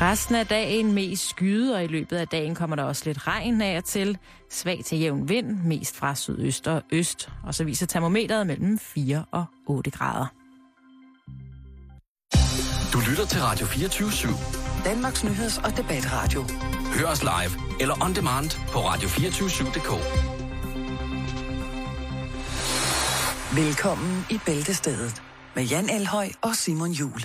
Resten af dagen mest skyde, og i løbet af dagen kommer der også lidt regn af og til. Svag til jævn vind, mest fra sydøst og øst. Og så viser termometeret mellem 4 og 8 grader. Du lytter til Radio 24 /7. Danmarks nyheds- og debatradio. Hør os live eller on demand på radio247.dk. Velkommen i Bæltestedet med Jan Elhøj og Simon Jul.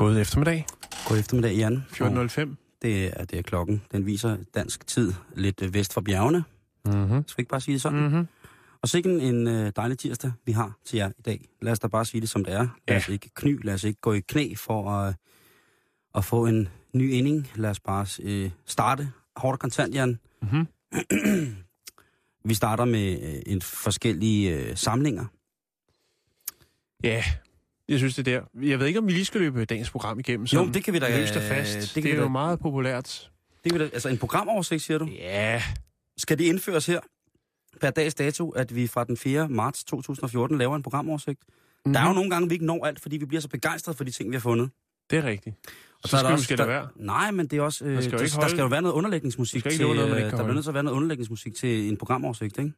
God eftermiddag. God eftermiddag, Jan. 14.05. Det er, det er klokken. Den viser dansk tid lidt øh, vest for bjergene. Mm-hmm. Skal vi ikke bare sige det sådan? Mm-hmm. Og sikken en øh, dejlig tirsdag, vi har til jer i dag. Lad os da bare sige det, som det er. Lad os ikke kny, lad os ikke gå i knæ for at, at få en ny inding. Lad os bare øh, starte hårdt og kontant, Jan. Mm-hmm. vi starter med øh, en forskellige øh, samlinger. Ja, jeg synes det er der. Jeg ved ikke, om vi lige skal løbe dagens program igennem. Jo, det kan vi da- Løst og fast. det Det, kan det vi er jo da- meget populært. Det er jo da- altså en programoversigt, siger du? Ja. Skal det indføres her per dags dato, at vi fra den 4. marts 2014 laver en programoversigt? Mm-hmm. Der er jo nogle gange, vi ikke når alt, fordi vi bliver så begejstrede for de ting, vi har fundet. Det er rigtigt. Og Så er skal der du måske lade være. Nej, men det er også... Øh, Man skal der, ikke der holde- skal jo være noget underlægningsmusik Du skal til... noget, man øh, ikke kan der bliver holde. nødt til at være noget underlægningsmusik til en programoversigt, ikke?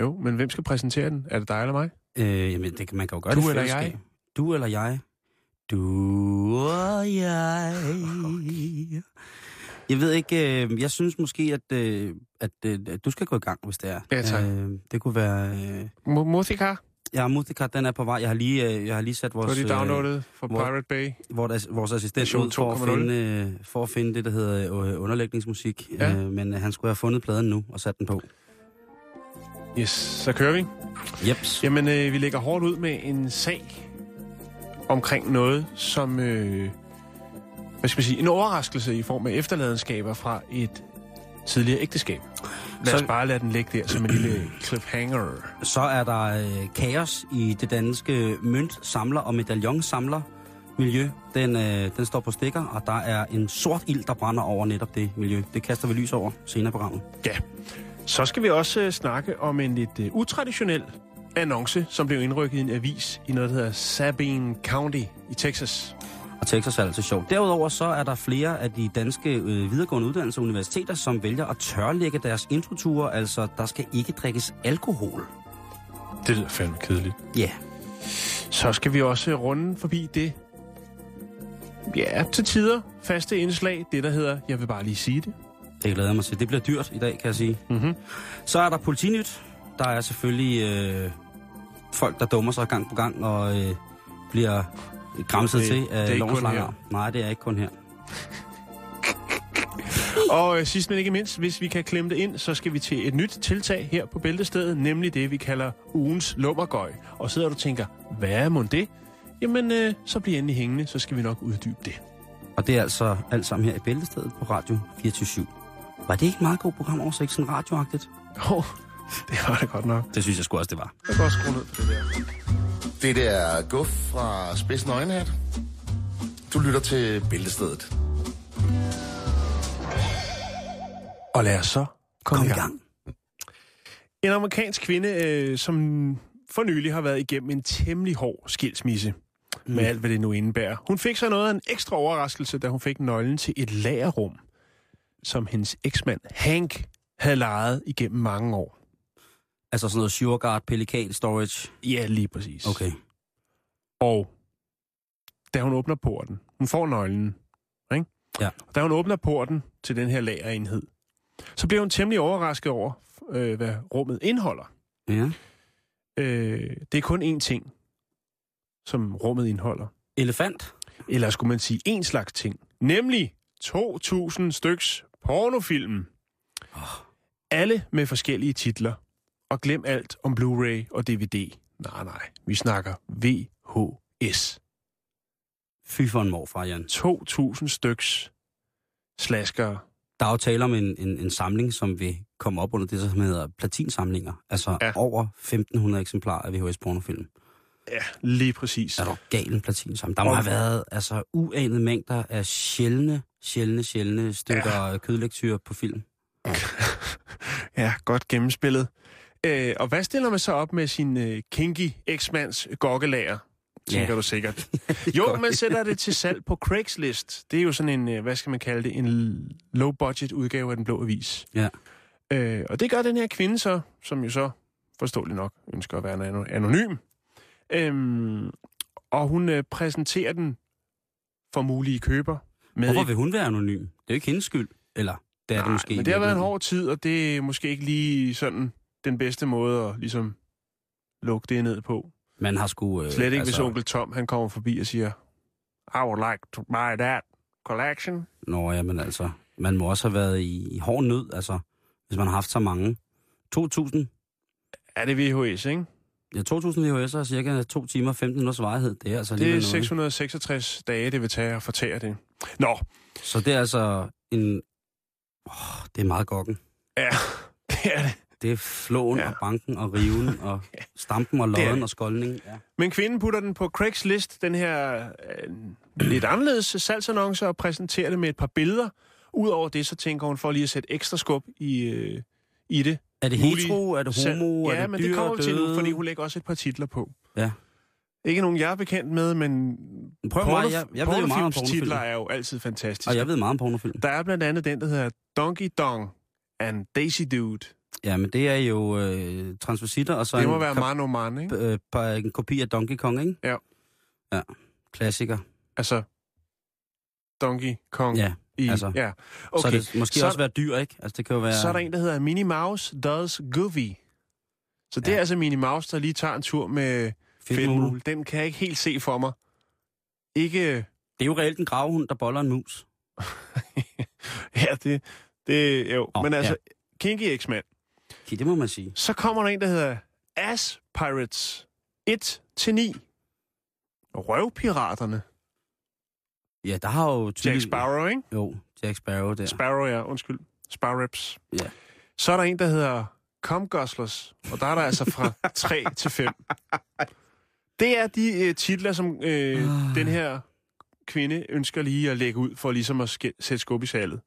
Jo, men hvem skal præsentere den? Er det dig eller mig? Øh, jamen, det, kan- man kan jo gøre Du det i eller jeg? Du eller jeg. Du og jeg. Jeg ved ikke, øh, jeg synes måske, at, øh, at, øh, at du skal gå i gang, hvis det er. Ja, tak. Øh, det kunne være... Øh, Mothika? ja, Musika, den er på vej. Jeg har lige, øh, jeg har lige sat Du har vores, lige downloadet fra hvor- Pirate Bay. øh, vores, vores assistent ud for at, 2.0. finde, øh, for at finde det, der hedder øh, underlægningsmusik. Ja. Øh, men øh, han skulle have fundet pladen nu og sat den på. Yes, så kører vi. Jeps. Jamen, øh, vi lægger hårdt ud med en sag omkring noget, som... Øh, hvad skal man sige? En overraskelse i form af efterladenskaber fra et tidligere ægteskab. Lad os Så- bare lade den ligge der som en lille cliffhanger. Så er der øh, kaos i det danske mønt, samler og medaljonsamler miljø. Den, øh, den står på stikker, og der er en sort ild, der brænder over netop det miljø. Det kaster vi lys over senere i programmet. Ja. Så skal vi også øh, snakke om en lidt øh, utraditionel annonce, som blev indrykket i en avis i noget, der hedder Sabine County i Texas. Og Texas er altid sjovt. Derudover så er der flere af de danske øh, videregående uddannelser og universiteter, som vælger at tørlægge deres introture. Altså, der skal ikke drikkes alkohol. Det lyder fandme kedeligt. Ja, yeah. Så skal vi også runde forbi det, ja, til tider faste indslag, det der hedder, jeg vil bare lige sige det. det glæder jeg mig til. Det bliver dyrt i dag, kan jeg sige. Mm-hmm. Så er der politinyt. Der er selvfølgelig øh, folk, der dummer sig gang på gang og øh, bliver græmset Det- til af ikke lovens. Nej, det er ikke kun her. Og øh, sidst men ikke mindst, hvis vi kan klemme det ind, så skal vi til et nyt tiltag her på Bæltestedet, nemlig det, vi kalder ugens lummergøj. Og sidder du og tænker, hvad er mon det? Jamen, øh, så bliv endelig hængende, så skal vi nok uddybe det. Og det er altså alt sammen her i Bæltestedet på Radio 24 Var det ikke et meget god programoversigt, sådan radioagtigt? Oh, det var det godt nok. Det synes jeg sgu også, det var. Jeg kan også skrue ned på det der. Det der er Guf fra Spidsen Øjenhat. Du lytter til Bæltestedet. Og lad os så komme Kom i i gang. gang. En amerikansk kvinde, øh, som for nylig har været igennem en temmelig hård skilsmisse. Mm. Med alt, hvad det nu indebærer. Hun fik så noget af en ekstra overraskelse, da hun fik nøglen til et lagerrum, som hendes eksmand Hank havde lejet igennem mange år. Altså sådan noget Sureguard, Pelikan, Storage. Ja, lige præcis. Okay. Og da hun åbner porten, hun får nøglen, ikke? Ja. Og da hun åbner porten til den her lagerenhed, så bliver hun temmelig overrasket over, øh, hvad rummet indeholder. Ja. Øh, det er kun én ting, som rummet indeholder. Elefant. Eller skulle man sige en slags ting. Nemlig 2.000 styks pornofilm. Alle med forskellige titler. Og glem alt om Blu-ray og DVD. Nej, nej. Vi snakker VHS. Fy for en morfar, Jan. 2.000 styks slaskere. Der er jo tale om en, en, en samling, som vil komme op under det, som hedder platinsamlinger. Altså Ja. over 1.500 eksemplarer af VHS-pornofilm. Ja, lige præcis. Er der gal en platinsamling? Der må have været altså, uanede mængder af sjældne, sjældne, sjældne stykker ja. kødlektyr på film. Ja, godt gennemspillet. Øh, og hvad stiller man så op med sin øh, kinky eksmands gokkelager? Tænker Ja. du sikkert. Jo, man sætter det til salg på Craigslist. Det er jo sådan en, øh, hvad skal man kalde det, en low-budget udgave af Den Blå Avis. Ja. Øh, og det gør den her kvinde så, som jo så forståeligt nok ønsker at være ano- anonym. Øhm, og hun øh, præsenterer den for mulige køber. Med Hvorfor vil hun være anonym? Det er jo ikke hendes skyld. Eller, det er det Nej, måske. men det har været en hård tid, og det er måske ikke lige sådan den bedste måde at ligesom lukke det ned på. Man har sgu... Øh, Slet ikke, altså... hvis onkel Tom han kommer forbi og siger, I would like to buy that collection. Nå, ja, men altså... Man må også have været i, i hård nød, altså... Hvis man har haft så mange. 2.000 Er det VHS, ikke? Ja, 2.000 VHS'er er cirka 2 timer og 15 minutters varighed. Det er altså Det er alligevel noget. 666 dage, det vil tage at fortære det. Nå, Så det er altså en... Oh, det er meget gokken. ja, det er det. Det er flåen Ja. og banken og riven og stampen og lodden og skoldning. Ja. Men kvinden putter den på Craigslist, den her øh, lidt anderledes salgsannonce, og præsenterer det med et par billeder. Udover det, så tænker hun for lige at sætte ekstra skub i, øh, i det. Er det hetero? Er det homo? Ja, er det men dyr det kommer vi til nu, fordi hun lægger også et par titler på. Ja. Ikke nogen, jeg er bekendt med, men Prøv mig, jeg, jeg ved jo meget om pornofilm. er jo altid fantastiske. Og jeg ved meget om pornofilm. Der er blandt andet den, der hedder Donkey Dong and Daisy Dude. Ja, men det er jo øh, transvestitter, og så Det må en, være Mano Man, ikke? øh, par- en kopi af Donkey Kong, ikke? Ja. Ja, klassiker. Altså, Donkey Kong Ja, i... altså. Ja. Okay. Så det måske så- også være dyr, ikke? Altså, det kan jo være... så er der en, der hedder Minnie Mouse Does Goofy. Så det Ja. er altså Minnie Mouse, der lige tager en tur med fedtmule. Den kan jeg ikke helt se for mig. Ikke... Det er jo reelt en gravhund, der boller en mus. ja, det... det jo. Åh, Men altså, Kinky X-Man. Det må man sige. Så kommer der en, der hedder Ass Pirates 1-9. Røvpiraterne. Ja, der har jo... Jack tydeligt- Sparrow, ikke? Jo, Jack Sparrow der. Sparrow, ja, undskyld. Sparrows. Ja. Så er der en, der hedder Cum Guzzlers, og der er der altså fra 3 til 5. Det er de øh, titler, som øh, Ah. den her kvinde ønsker lige at lægge ud for ligesom at sk- sætte skub i salget.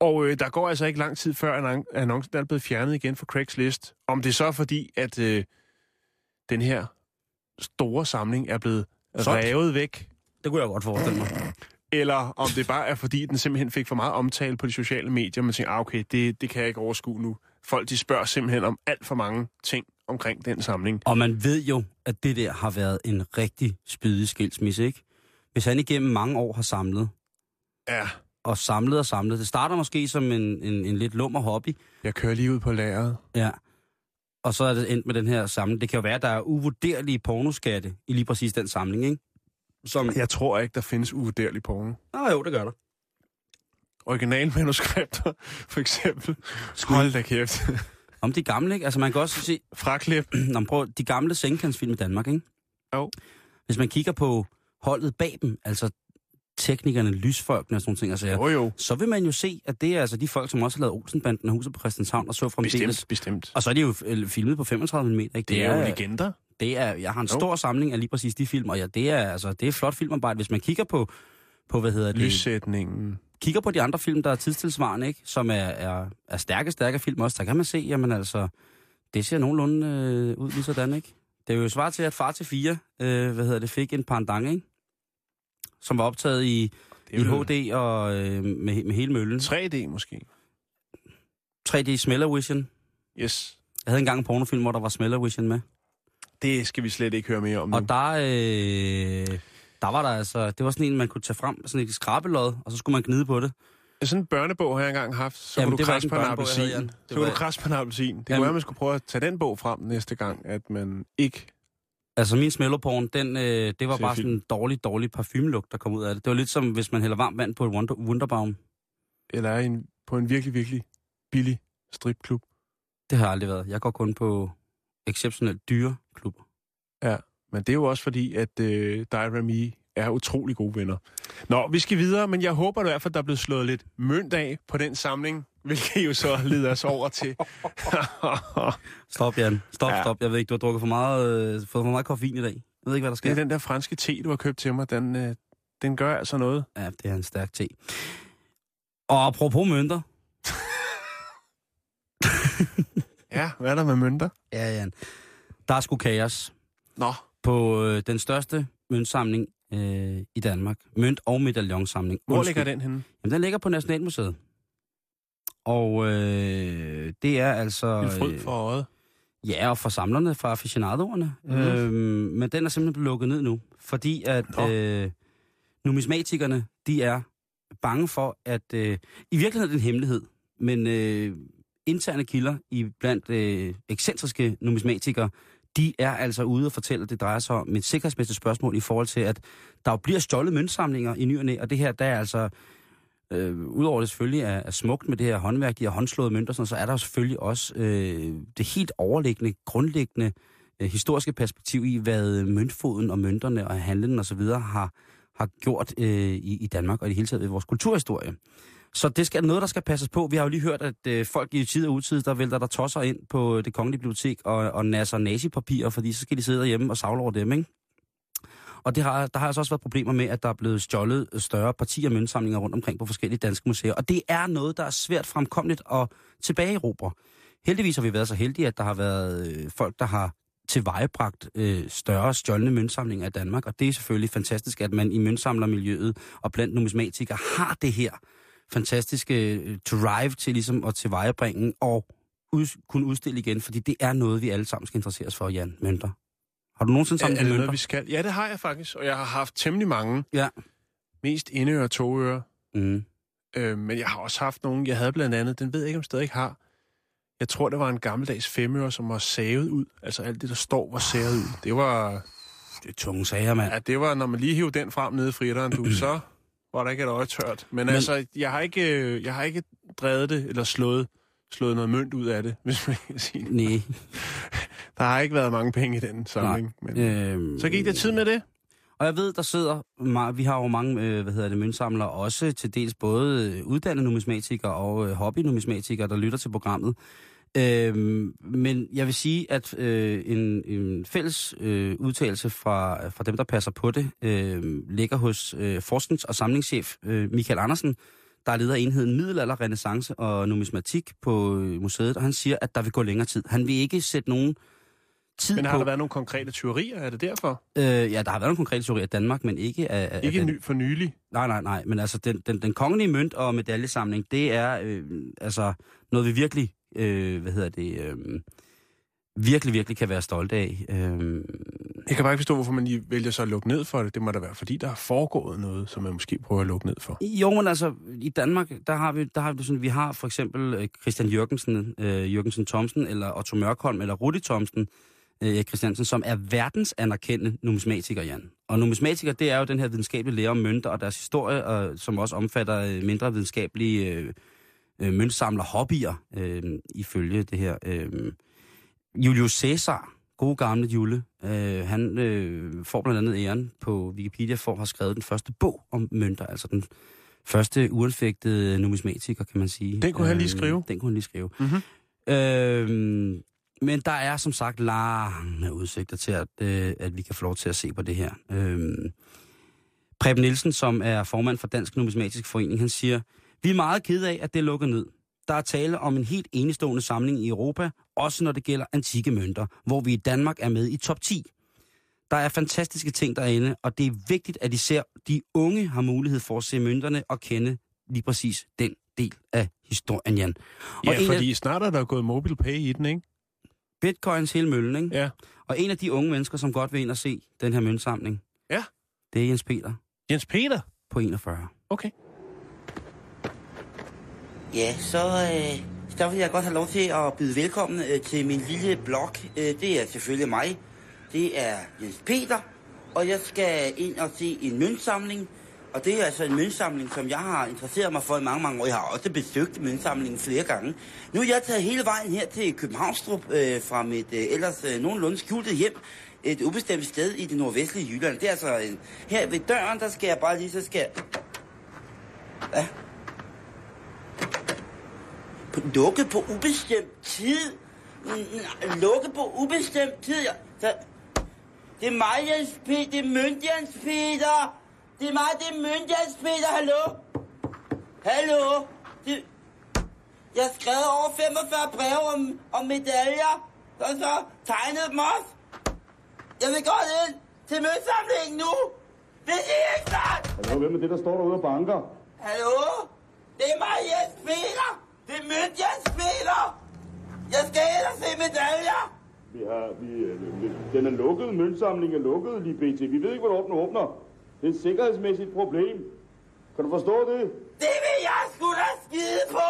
Og øh, der går altså ikke lang tid før annon- annoncen er blevet fjernet igen fra Craigslist. Om det så er fordi, at øh, den her store samling er blevet Solgt. revet væk, Det kunne jeg godt forestille mig. eller om det bare er fordi, den simpelthen fik for meget omtale på de sociale medier, man tænker, ah, okay, det, det kan jeg ikke overskue nu. Folk de spørger simpelthen om alt for mange ting omkring den samling. Og man ved jo, at det der har været en rigtig spydig skilsmisse, ikke? Hvis han igennem mange år har samlet, Ja, og samlet og samlet. Det starter måske som en, en, en lidt lummer hobby, jeg kører lige ud på lageret. ja. Og så er det endt med den her samling. Det kan jo være, at der er uvurderlige pornoskatte i lige præcis den samling, ikke? Som... Jeg tror ikke, der findes uvurderlig porno. Nå jo, det gør der. Originalmanuskripter, for eksempel. Hold da kæft. Om de gamle, ikke? Altså man kan også se... Fraklip. Nå, prøv, de gamle sengkantsfilm i Danmark, ikke? Jo. Hvis man kigger på holdet bag dem, altså teknikerne, lysfolkene og sådan nogle ting, altså, Jo, jo. så vil man jo se, at det er altså de folk, som også har lavet Olsenbanden og Huset på Christianshavn og så fremdeles. Bestemt, bestemt. Og så er de jo øh, filmet på 35 mm, ikke? Det er jo legender. Det er, jeg har en Jo. stor samling af lige præcis de film, og ja, det er, altså, det er flot filmarbejde. Hvis man kigger på, på hvad hedder det, Lyssætningen. kigger på de andre film, der er tidstilsvarende, ikke? som er, er, er stærke, stærke film også, så kan man se, jamen altså, det ser nogenlunde øh, ud lige sådan, ikke? Det er jo svar til, at Far til fire, øh, hvad hedder det, fik en pandang, ikke? Som var optaget i, i HD og øh, med, med hele møllen. 3D måske. 3D Smellervision. Yes. Jeg havde engang en pornofilm, hvor der var Smellervision med. Det skal vi slet ikke høre mere om nu. Og der, øh, der var der altså, det var sådan en, man kunne tage frem, sådan et skrabelod, og så skulle man gnide på det. Sådan en børnebog har jeg engang haft. Så Jamen, kunne du krasse på en appelsin. Så kunne du krasse på en appelsin. Det kunne være, man skulle prøve at tage den bog frem næste gang, at man ikke... Altså min smellerporn, den, øh, det var bare sådan en dårlig, dårlig parfumelugt, der kom ud af det. Det var lidt som, hvis man hælder varmt vand på et Wonder, Wunderbaum. Eller er en, på en virkelig, virkelig billig stripklub. Det har jeg aldrig været. Jeg går kun på exceptionelt dyre klubber. Men det er jo også fordi, at øh, dig og Remy er utrolig gode venner. Nå, vi skal videre, men jeg håber i hvert fald, der er blevet slået lidt mønt af på den samling, hvilket jo så leder os over til... Stop, Jan. Stop, Ja. stop. Jeg ved ikke, du har drukket for meget, øh, fået for meget koffein i dag. Jeg ved ikke, hvad der det sker. er den der franske te, du har købt til mig. Den, øh, den gør altså noget. Ja, det er en stærk te. Og apropos mønter. Ja, hvad er der med mønter? Ja, Jan. Der er sgu kaos Nå, på øh, den største møntsamling øh, i Danmark. Mønt- og medaillonsamling. hvor ligger den henne? Jamen, den ligger på Nationalmuseet. Og øh, det er altså... En fryd øh, for øjet. Ja, og for samlerne fra aficionadoerne. Mm. Øhm, men den er simpelthen blevet lukket ned nu, fordi at Nå. øh, numismatikerne, de er bange for, at... Øh, I virkeligheden er det en hemmelighed, men øh, interne kilder i blandt øh, ekscentriske numismatikere, de er altså ude og fortælle, at det drejer sig om et sikkerhedsmæssigt spørgsmål i forhold til, at der jo bliver stjålet møntsamlinger i ny og næ, og det her, der er altså... Øh, Udover det selvfølgelig er, er smukt med det her håndværk, de her håndslåede mønter, sådan, så er der selvfølgelig også øh, det helt overliggende, grundlæggende øh, historiske perspektiv i, hvad møntfoden og mønterne og handlen osv. har, har gjort øh, i, i Danmark og i det hele taget i vores kulturhistorie. Så det skal noget, der skal passes på. Vi har jo lige hørt, at øh, folk i tid og utid, der vælter der tosser ind på det kongelige bibliotek og, og nasser nazipapirer, fordi så skal de sidde derhjemme og savle over dem, ikke? Og det har, der har altså også været problemer med, at der er blevet stjålet større partier møntsamlinger rundt omkring på forskellige danske museer. Og det er noget, der er svært fremkommeligt at tilbageerobre. Heldigvis har vi været så heldige, at der har været øh, folk, der har tilvejebragt øh, større stjålne møntsamlinger af Danmark. Og det er selvfølgelig fantastisk, at man i møntsamlermiljøet og blandt numismatikere har det her fantastiske øh, drive til ligesom at tilvejebringe og ud, kunne udstille igen, fordi det er noget, vi alle sammen skal interessere os for, Jan. Mønter. Har du nogensinde Er, samlet er det mønter? noget, vi skal? Ja, det har jeg faktisk, og jeg har haft temmelig mange. Ja. Mest indøre og toøre. Mm. Øh, men jeg har også haft nogle, jeg havde blandt andet, den ved jeg ikke, om jeg stadig har. Jeg tror, det var en gammeldags femøre, som var savet ud. Altså alt det, der står, var savet ud. Det var, Det er tunge sager, mand. ja, det var, når man lige hiver den frem nede i fritteren, du, så var der ikke et øje tørt. Men, Men- men altså, jeg har, ikke, øh, jeg har ikke drevet det, eller slået, slået noget mønt ud af det, hvis man kan sige. det. Nej. Der har ikke været mange penge i den samling. Men, Øhm, så gik der tid med det. Og jeg ved, der sidder, vi har jo mange, øh, hvad hedder det, møntsamlere, også til dels både øh, uddannede numismatikere og øh, hobby-numismatikere, der lytter til programmet. Øhm, men jeg vil sige, at øh, en, en fælles øh, udtalelse fra, fra dem, der passer på det, øh, ligger hos øh, forsknings- og samlingschef øh, Michael Andersen, der er leder af enheden Middelalder, Renaissance og Numismatik på øh, museet, og han siger, at der vil gå længere tid. Han vil ikke sætte nogen tid Men på... har der været nogle konkrete tyverier? Er det derfor? Øh, ja, der har været nogle konkrete teorier af Danmark, men ikke af... af Ikke den, ny for nylig. Nej, nej, nej, men altså den, den, den kongelige mønt og medaljesamling, det er øh, altså noget, vi virkelig, øh, hvad hedder det, øh, virkelig, virkelig kan være stolte af. Øh, jeg kan bare ikke forstå, hvorfor man lige vælger så at lukke ned for det. Det må da være, fordi der er foregået noget, som man måske prøver at lukke ned for. jo, men altså, i Danmark, der har vi, der har vi sådan, vi har for eksempel øh, Christian Jørgensen, øh, Jørgensen Thomsen, eller Otto Mørkholm, eller Rudi Thomsen, øh, Christiansen, som er verdens anerkendte numismatiker, Jan. Og numismatiker, det er jo den her videnskabelige lære om mønter og deres historie, og, som også omfatter øh, mindre videnskabelige øh, øh, møntsamler hobbyer, øh, ifølge det her. Øh, Julius Caesar, gode gamle Jule, øh, han øh, får blandt andet æren på Wikipedia for at have skrevet den første bog om mønter, altså den første uanfægtede numismatiker, kan man sige. Den kunne han lige Øh, skrive. Den kunne han lige skrive. Mhm. Øhm, men der er som sagt lange udsigter til, at, øh, at vi kan få lov til at se på det her. Øhm, Preben Nielsen, som er formand for Dansk Numismatisk Forening, han siger, vi er meget kede af, at det lukker ned. Der er tale om en helt enestående samling i Europa, også når det gælder antikke mønter, hvor vi i Danmark er med i top 10. Der er fantastiske ting derinde, og det er vigtigt, at især de unge har mulighed for at se mønterne og kende lige præcis den del af historien, Jan. Ja, en af- fordi snart er der gået mobile pay i den, ikke? Bitcoins hele møllen, ikke? Ja. Og en af de unge mennesker, som godt vil ind og se den her møntsamling, Ja. det er Jens Peter Jens Peter? på 41. Okay. Ja, så, øh, der vil jeg godt have lov til at byde velkommen øh, til min lille blog. Øh, det er selvfølgelig mig. Det er Jens Peter, og jeg skal ind og se en møntsamling. Og det er altså en møntsamling, som jeg har interesseret mig for i mange, mange år. Jeg har også besøgt møntsamlingen flere gange. Nu er jeg taget hele vejen her til Københavnstrup øh, fra mit øh, ellers øh, nogenlunde skjulte hjem. Et ubestemt sted i det nordvestlige Jylland. Det er altså en, her ved døren, der skal jeg bare lige så skal... Ja, på, lukke på ubestemt tid. Mm, mm, Lukke på ubestemt tid. Det er mig, Jens Peter. Det er Jens Peter. Det er mig, det er Jens Peter. Hallo? Hallo? Det, Jeg har skrevet over 45 breve om, om medaljer, og så tegnet dem også. Jeg vil godt ind til mødsamlingen nu. Hvis I ikke snart... Hallo, hvem er det, der står derude og banker? Hallo? Det er mig, Jens Peter. Det er mødt Jens Peter. Jeg skal ind og se medaljer. Vi har, vi, øh, den er lukket, møntsamlingen er lukket, lige BT. Vi ved ikke, hvornår den åbner. Det er et sikkerhedsmæssigt problem. Kan du forstå det? Det vil jeg sgu da skide på.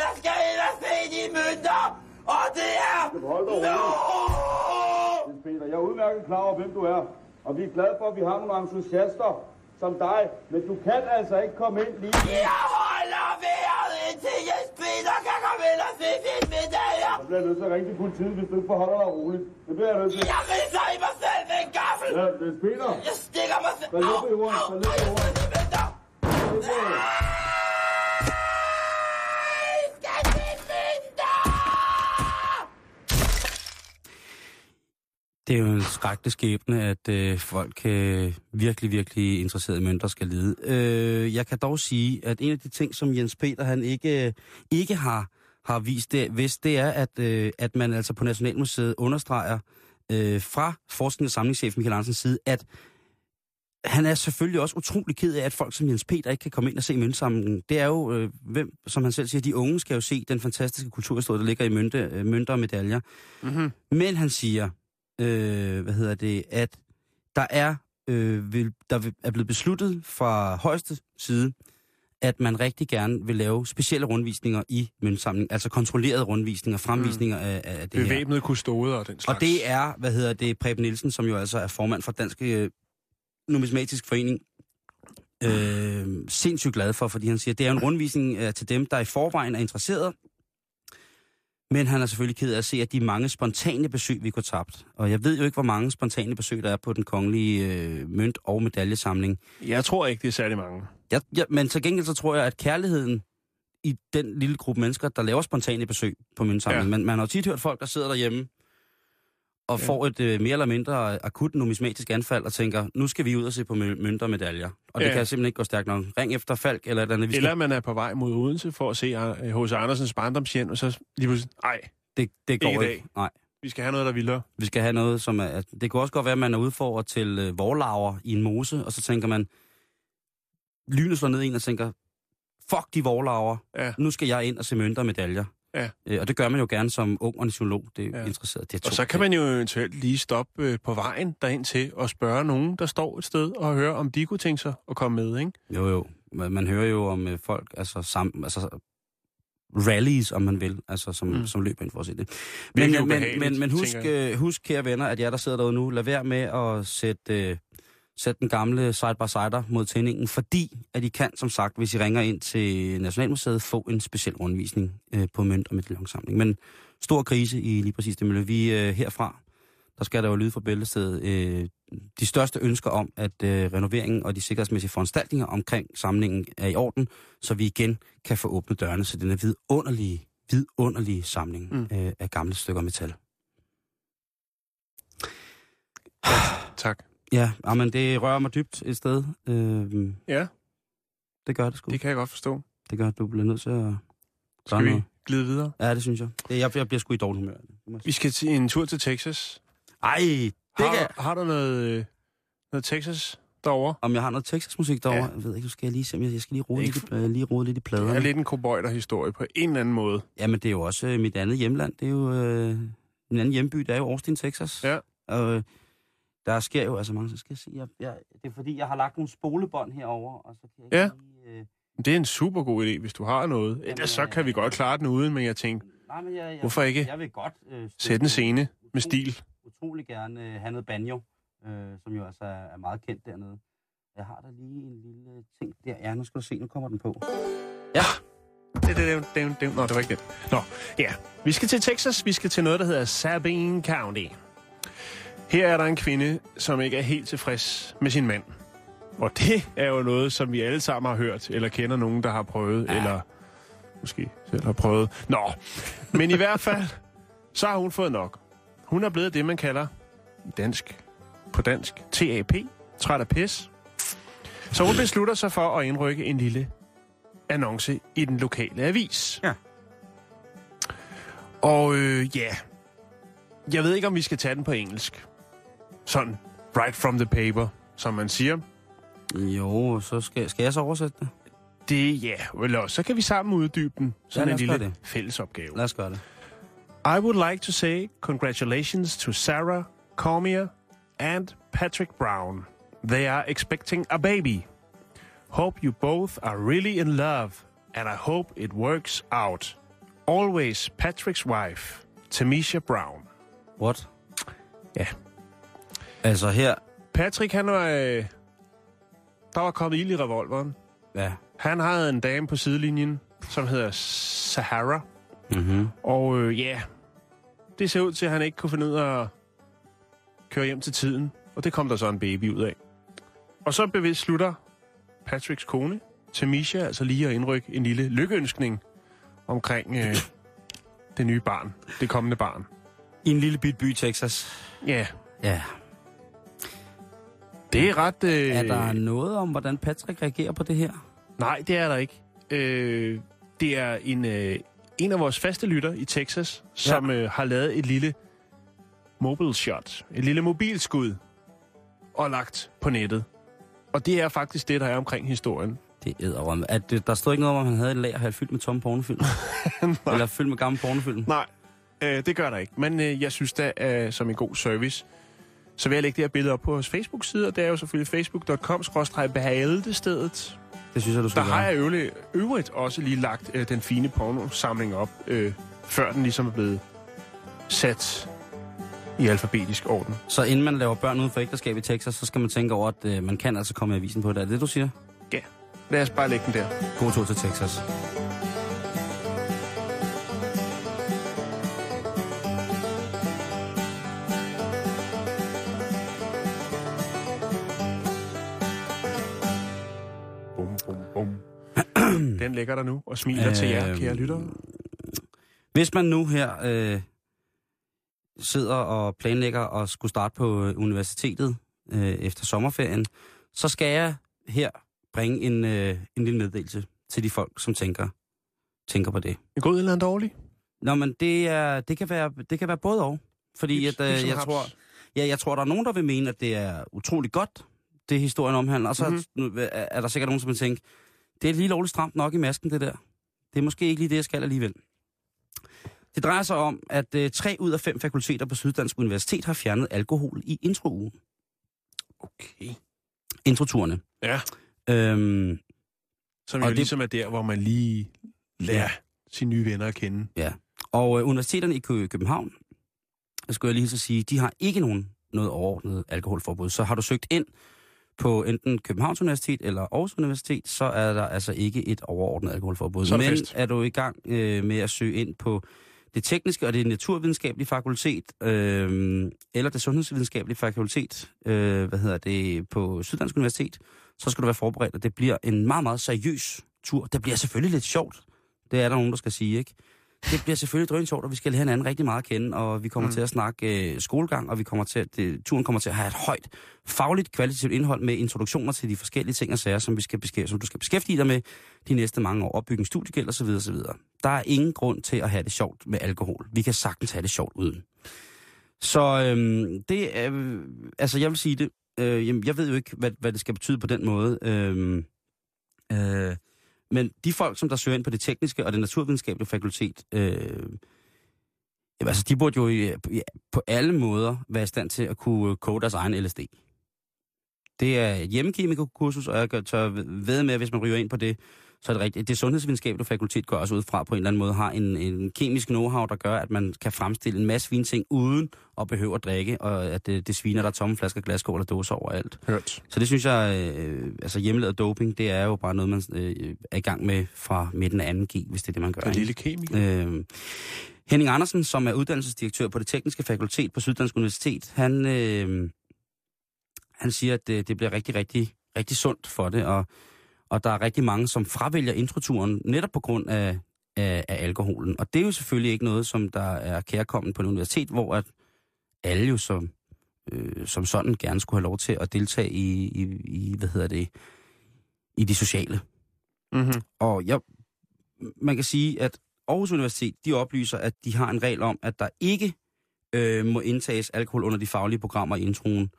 Jeg skal ind og se de mønter. Og det er... Hold No! Jens Peter, jeg er udmærket klar over, hvem du er. Og vi er glade for, at vi har nogle entusiaster som dig. Men du kan altså ikke komme ind lige nu. Ind og se sine medaljer. Så bliver jeg nødt til at ringe til politiet, hvis du ikke forholder dig roligt. Det bliver jeg nødt til. Jeg ridser i mig selv med en gaffel. Ja, Jens Peter. Jeg stikker mig selv. Hvad løber i jorden? Hvad løber i au, jorden? jeg. Jeg! Det er jo en skrækkelig skæbne, at øh, folk øh, virkelig, virkelig interesserede mønter skal lide. Øh, jeg kan dog sige, at en af de ting, som Jens Peter han ikke, ikke har, har vist det, hvis det er, at, øh, at man altså på Nationalmuseet understreger øh, fra og samlingschef Michael Andersens side, at han er selvfølgelig også utrolig ked af, at folk som Jens Peter ikke kan komme ind og se møntsamlingen. Det er jo, øh, hvem, som han selv siger, de unge skal jo se den fantastiske kulturhistorie, der ligger i mønte, øh, mønter og medaljer. Mm-hmm. Men han siger, øh, hvad hedder det, at der er, øh, vil, der vil- er blevet besluttet fra højeste side, at man rigtig gerne vil lave specielle rundvisninger i møntsamlingen, altså kontrollerede rundvisninger, fremvisninger mm. af, af det her. Bevæbnede kustoder og den slags. Og det er, hvad hedder det, Preben Nielsen, som jo altså er formand for Dansk øh, Numismatisk Forening, øh, sindssygt glad for, fordi han siger, at det er en rundvisning øh, til dem, der i forvejen er interesseret, men han er selvfølgelig ked af at se, at de mange spontane besøg, vi går tabt. Og jeg ved jo ikke, hvor mange spontane besøg, der er på den kongelige øh, mønt- og medaljesamling. Jeg tror ikke, det er særlig mange. Jeg, jeg, men til gengæld så tror jeg, at kærligheden i den lille gruppe mennesker, der laver spontane besøg på møntsamlingen. Ja. Ja. Man, man har jo tit hørt folk, der sidder derhjemme og Ja. får et øh, mere eller mindre akut numismatisk anfald og tænker, nu skal vi ud og se på mø- mønter og medaljer. Og det Ja. kan simpelthen ikke gå stærkt nok. Ring efter Falk eller et eller andet. Vi skal, Eller man er på vej mod Odense for at se H.C. Andersens barndomshjem, og så lige pludselig, ej, det, det går ikke ikke. Nej. vi skal have noget, der er vildere. Vi skal have noget, som er... Det kunne også godt være, at man er udfordret til øh, vorlaver i en mose, og så tænker man, lynet slår ned i en og tænker, fuck de vorlaver, Ja. nu skal jeg ind og se mønter og medaljer. Ja. Øh, og det gør man jo gerne som ung ornitolog, det er Ja. interesseret. Det er Og så kan man jo eventuelt lige stoppe øh, på vejen derind til og spørge nogen, der står et sted, og høre, om de kunne tænke sig at komme med, ikke? Jo, jo. Man, man hører jo om øh, folk, altså, sam, altså rallies, om man vil, altså som, Mm. som løber ind for at se det. Men, men, men, men husk, øh, husk, kære venner, at jer, der sidder derude nu, lad være med at sætte, øh, sætte den gamle side-by-sider mod tændingen, fordi at I kan, som sagt, hvis I ringer ind til Nationalmuseet, få en speciel rundvisning øh, på mønt- og medaillonsamling. Men stor krise i lige præcis det miljø. Vi øh, herfra, der skal der jo lyde fra bæltestedet, øh, de største ønsker om, at øh, renoveringen og de sikkerhedsmæssige foranstaltninger omkring samlingen er i orden, så vi igen kan få åbnet dørene til den her vidunderlige, vidunderlige samling Mm. mm. øh, af gamle stykker metal. Tak. Ja, men det rører mig dybt et sted. Øh, Ja, det gør det sgu. det Det, kan jeg godt forstå. det gør, at du bliver nødt til at... Skal vi glide videre? Ja, det synes jeg. Det, jeg, jeg bliver sgu i dårlig humør. Det. Vi skal til en tur til Texas. Ej, det kan jeg. Har, har du noget, øh, noget Texas derovre? Om jeg har noget Texas-musik derovre? Ja. Ja. Jeg ved ikke, nu skal jeg lige se, jeg, skal lige rode, Ikke lidt, lige rode lidt i Det pladerne. er lidt en cowboyder-historie på en eller anden måde. Jamen, det er jo også øh, mit andet hjemland. Det er jo øh, min anden hjemby, det er jo Austin, Texas. Ja. Og øh, der sker jo altså mange, så skal jeg se. Jeg, jeg, det er fordi, jeg har lagt nogle spolebånd herover, og så kan jeg Ja. ikke lige... Øh, Det er en super god idé, hvis du har noget. Jamen, Ellers så kan vi godt klare den uden, men jeg tænkte, nej, men jeg, jeg, Hvorfor ikke Jeg vil godt... Øh, støtte- sæt en scene med utro- stil. Utrolig gerne øh, have noget banjo, øh, som jo altså er, meget kendt dernede. Jeg har da lige en lille ting der. Ja, nu skal du se, nu kommer den på. Ja, Det, det, det, det, det. Nå, det var ikke det. Nå, ja. Vi skal til Texas. Vi skal til noget, der hedder Sabine County. Her er der en kvinde, som ikke er helt tilfreds med sin mand. Og det er jo noget, som vi alle sammen har hørt, eller kender nogen, der har prøvet, ja. eller måske selv har prøvet. Nå, men i hvert fald, så har hun fået nok. Hun er blevet det, man kalder dansk, på dansk, TAP, træt af pis. Så hun beslutter sig for at indrykke en lille annonce i den lokale avis. Ja. Og øh, ja, jeg ved ikke, om vi skal tage den på engelsk. Sådan, right from the paper, som man siger. Jo, så skal, skal jeg så oversætte det? Det, ja, eller så kan vi sammen uddybe den. Sådan lad en lille det. fællesopgave. Lad os gøre det. I would like to say congratulations to Sarah, Cormier, and Patrick Brown. They are expecting a baby. Hope you both are really in love, and I hope it works out. Always Patrick's wife, Tamisha Brown. What? Ja. Altså her... Patrick, han var... Øh, der var kommet ild i revolveren. Ja. Han havde en dame på sidelinjen, som hedder Sahara. Mm-hmm. Og øh, ja, det ser ud til, at han ikke kunne finde ud af at køre hjem til tiden. Og det kom der så en baby ud af. Og så bevidst slutter Patricks kone, Tamisha, altså lige at indrykke en lille lykkeønskning omkring øh, det nye barn, det kommende barn. I en lille bit by i Texas. Ja, Ja. Det er ret... Øh, Er der noget om, hvordan Patrick reagerer på det her? Nej, det er der ikke. Øh, det er en, øh, en af vores faste lytter i Texas, som øh, har lavet et lille mobile shot, et lille mobilskud, og lagt på nettet. Og det er faktisk det, der er omkring historien. Det er æderrømme. At det, der stod ikke noget om, at han havde et lager fyldt med tomme pornofilm. Eller fyldt med gamle pornofilm. Nej, øh, det gør der ikke. Men øh, jeg synes da, øh, som en god service, så vil jeg lægge det her billede op på vores Facebook-side, og det er jo selvfølgelig facebook.com stedet. Det synes jeg, du Der skal har gøre. jeg øvrigt, øvrigt også lige lagt øh, den fine pornosamling op, øh, før den ligesom er blevet sat i alfabetisk orden. Så inden man laver børn uden for ægteskab i Texas, så skal man tænke over, at øh, man kan altså komme i avisen på det. Er det det, du siger? Ja, lad os bare lægge den der. God tur til Texas. Den ligger der nu og smiler øh, til jer, Øhm, kære lyttere. Hvis man nu her øh, sidder og planlægger at skulle starte på øh, universitetet øh, efter sommerferien, så skal jeg her bringe en, øh, en lille meddelelse til de folk, som tænker, tænker på det. En god eller en dårlig? Nå, men det, er, det, kan, være, det kan være både og. Fordi at, Hip- hip øh, jeg, tror, ja, jeg tror, der er nogen, der vil mene, at det er utrolig godt, det historien omhandler. Og så Mhm. mm-hmm. er, er der sikkert nogen, som vil tænke, det er lige lovligt stramt nok i masken, det der. Det er måske ikke lige det, jeg skal alligevel. Det drejer sig om, at øh, tre ud af fem fakulteter på Syddansk Universitet har fjernet alkohol i introugen. Okay. Introturene. Ja, Øhm, som Og jo det- ligesom er der, hvor man lige lærer Ja. ja. sine nye venner at kende. og øh, universiteterne i Kø- København, jeg skulle jeg lige så sige, de har ikke nogen noget overordnet alkoholforbud. Så har du søgt ind på enten Københavns Universitet eller Aarhus Universitet, så er der altså ikke et overordnet alkoholforbud. Så er Men fest. er du i gang øh, med at søge ind på det tekniske og det naturvidenskabelige fakultet, øh, eller det sundhedsvidenskabelige fakultet, øh, hvad hedder det, på Syddansk Universitet, så skal du være forberedt, og det bliver en meget, meget seriøs tur. Det bliver selvfølgelig lidt sjovt. Det er der nogen, der skal sige, ikke? Det bliver selvfølgelig drøn sjovt, og vi skal lære hinanden rigtig meget at kende, og vi kommer mm. til at snakke øh, skolegang, og vi kommer til at, det, turen kommer til at have et højt fagligt, kvalitativt indhold med introduktioner til de forskellige ting og sager, som, vi skal beskæftige, som du skal beskæftige dig med de næste mange år. Opbygge en studiegæld osv. osv. Der er ingen grund til at have det sjovt med alkohol. Vi kan sagtens have det sjovt uden. Så øhm, det er, øh, altså jeg vil sige det, øh, jamen, jeg ved jo ikke, hvad, hvad det skal betyde på den måde. Øhm, øh, men de folk, som der søger ind på det tekniske og det naturvidenskabelige fakultet, øh, jamen, altså, de burde jo øh, i, på alle måder være i stand til at kunne øh, kode deres egen LSD. Det er et hjemmekemikerkursus, og jeg tør ved med, at hvis man ryger ind på det, så er det rigtigt. Det sundhedsvidenskabelige fakultet går også ud fra på en eller anden måde har en, en kemisk know-how, der gør, at man kan fremstille en masse fine ting uden at behøve at drikke, og at det, det sviner, der er tomme flasker, glaskål og dåser overalt. Hørt. Så det synes jeg, øh, altså hjemmelavet doping, det er jo bare noget, man øh, er i gang med fra midten af 2G, hvis det er det, man gør. Den lille kemiker. Øh, Henning Andersen, som er uddannelsesdirektør på det tekniske fakultet på Syddansk Universitet, han, øh, han siger, at det, det bliver rigtig, rigtig, rigtig sundt for det, og, og der er rigtig mange, som fravælger introturen netop på grund af, af, af alkoholen. Og det er jo selvfølgelig ikke noget, som der er kærkommen på et universitet, hvor at alle jo som, øh, som sådan gerne skulle have lov til at deltage i, i, i hvad hedder det, i de sociale. Mm-hmm. Og jeg, man kan sige, at Aarhus Universitet, de oplyser, at de har en regel om, at der ikke øh, må indtages alkohol under de faglige programmer i introen.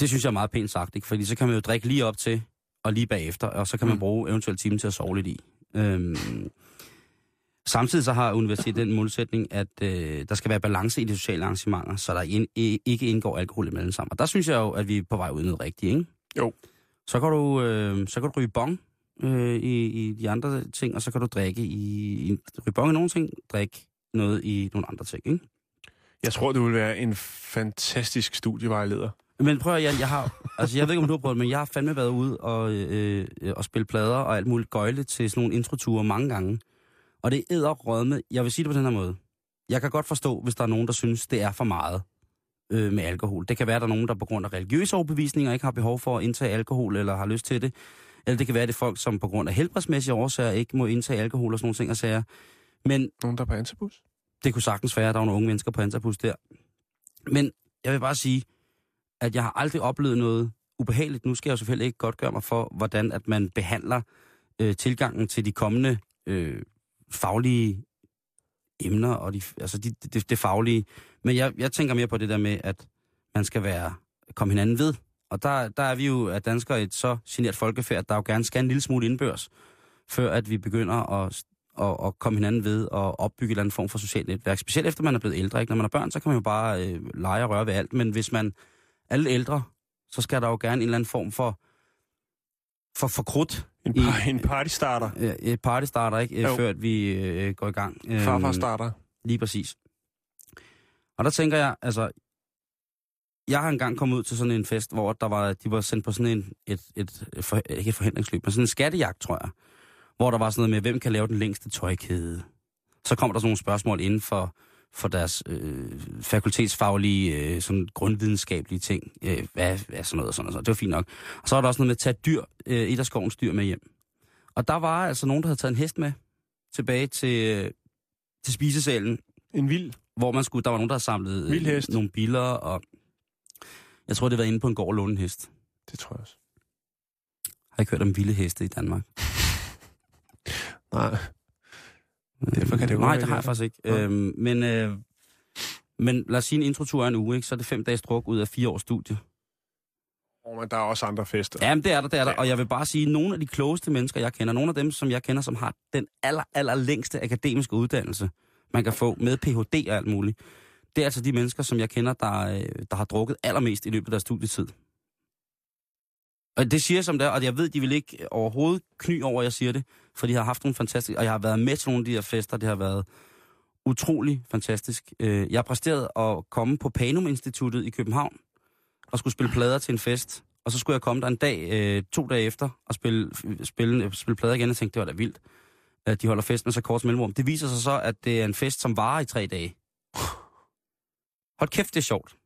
Det synes jeg er meget pænt sagt, ikke? fordi så kan man jo drikke lige op til og lige bagefter, og så kan man Mm. bruge eventuelt timen til at sove lidt i. Øhm, samtidig så har universitetet den målsætning, at øh, der skal være balance i de sociale arrangementer, så der ind, ikke indgår alkohol imellem sammen. Og der synes jeg jo, at vi er på vej ud i noget rigtigt, ikke? Jo. Så kan du, øh, så kan du ryge bong øh, i, i de andre ting, og så kan du drikke i, i ryge bong i nogle ting, drikke noget i nogle andre ting, ikke? Jeg tror, du vil være en fantastisk studievejleder. Men prøv at, jeg, jeg har, altså jeg ved ikke, om du har prøvet det, men jeg har fandme været ude og, øh, øh, og spille plader og alt muligt gøjle til sådan nogle introture mange gange. Og det er rødme. Jeg vil sige det på den her måde. Jeg kan godt forstå, hvis der er nogen, der synes, det er for meget øh, med alkohol. Det kan være, at der er nogen, der på grund af religiøse overbevisninger ikke har behov for at indtage alkohol eller har lyst til det. Eller det kan være, at det er folk, som på grund af helbredsmæssige årsager ikke må indtage alkohol og sådan nogle ting og sager. Men Nogen, der er på antabus? det kunne sagtens være, at der var nogle unge mennesker på Antapus der. Men jeg vil bare sige, at jeg har aldrig oplevet noget ubehageligt. Nu skal jeg jo selvfølgelig ikke godt gøre mig for, hvordan at man behandler øh, tilgangen til de kommende øh, faglige emner, og de, altså de, det, det faglige. Men jeg, jeg tænker mere på det der med, at man skal være komme hinanden ved. Og der, der er vi jo at danskere et så genert folkefærd, at der jo gerne skal en lille smule indbørs, før at vi begynder at, at, at komme hinanden ved og opbygge en eller anden form for socialt netværk. Specielt efter man er blevet ældre. Ikke? Når man er børn, så kan man jo bare øh, lege og røre ved alt. Men hvis man lidt ældre, så skal der jo gerne en eller anden form for, for, for krudt. En, par, en partystarter. Øh, Et party starter, ikke? Jo. Jo. Før at vi øh, går i gang. Øhm, Farfar starter. Lige præcis. Og der tænker jeg, altså, jeg har engang kommet ud til sådan en fest, hvor der var, de var sendt på sådan en, et, et, et for, ikke et forhindringsløb, men sådan en skattejagt, tror jeg. Hvor der var sådan noget med, hvem kan lave den længste tøjkæde? Så kom der sådan nogle spørgsmål inden for, for deres øh, fakultetsfaglige, øh, sådan grundvidenskabelige ting. Øh, hvad, hvad sådan noget og sådan noget. Det var fint nok. Og så var der også noget med at tage dyr, øh, et af skovens dyr med hjem. Og der var altså nogen, der havde taget en hest med tilbage til, øh, til spisesalen, En vild. hvor man skulle, der var nogen, der havde samlet øh, nogle biler, og jeg tror, det var inde på en gård og en hest. Det tror jeg også. Har ikke hørt om vilde heste i Danmark. Nej. Derfor kan det jo Nej, være, det har jeg faktisk ikke. Nej. Øhm, men, øh, men lad os sige, en introtur er en uge, ikke? så er det fem dages druk ud af fire års studie. Oh, men der er også andre fester. Jamen, det er der, det er der. Ja. Og jeg vil bare sige, at nogle af de klogeste mennesker, jeg kender, nogle af dem, som jeg kender, som har den aller, aller længste akademiske uddannelse, man kan få med Ph.D. og alt muligt, det er altså de mennesker, som jeg kender, der, øh, der har drukket allermest i løbet af deres studietid. Og det siger jeg som det er, og jeg ved, de vil ikke overhovedet kny over, at jeg siger det, for de har haft nogle fantastiske, og jeg har været med til nogle af de her fester, det har været utrolig fantastisk. Øh, jeg har præsteret at komme på Panum Instituttet i København, og skulle spille plader til en fest, og så skulle jeg komme der en dag, øh, to dage efter, og spille, spille, øh, spille plader igen, og tænkte, det var da vildt, at de holder fest med så kort mellemrum. Det viser sig så, at det er en fest, som varer i tre dage. Hold kæft, det er sjovt.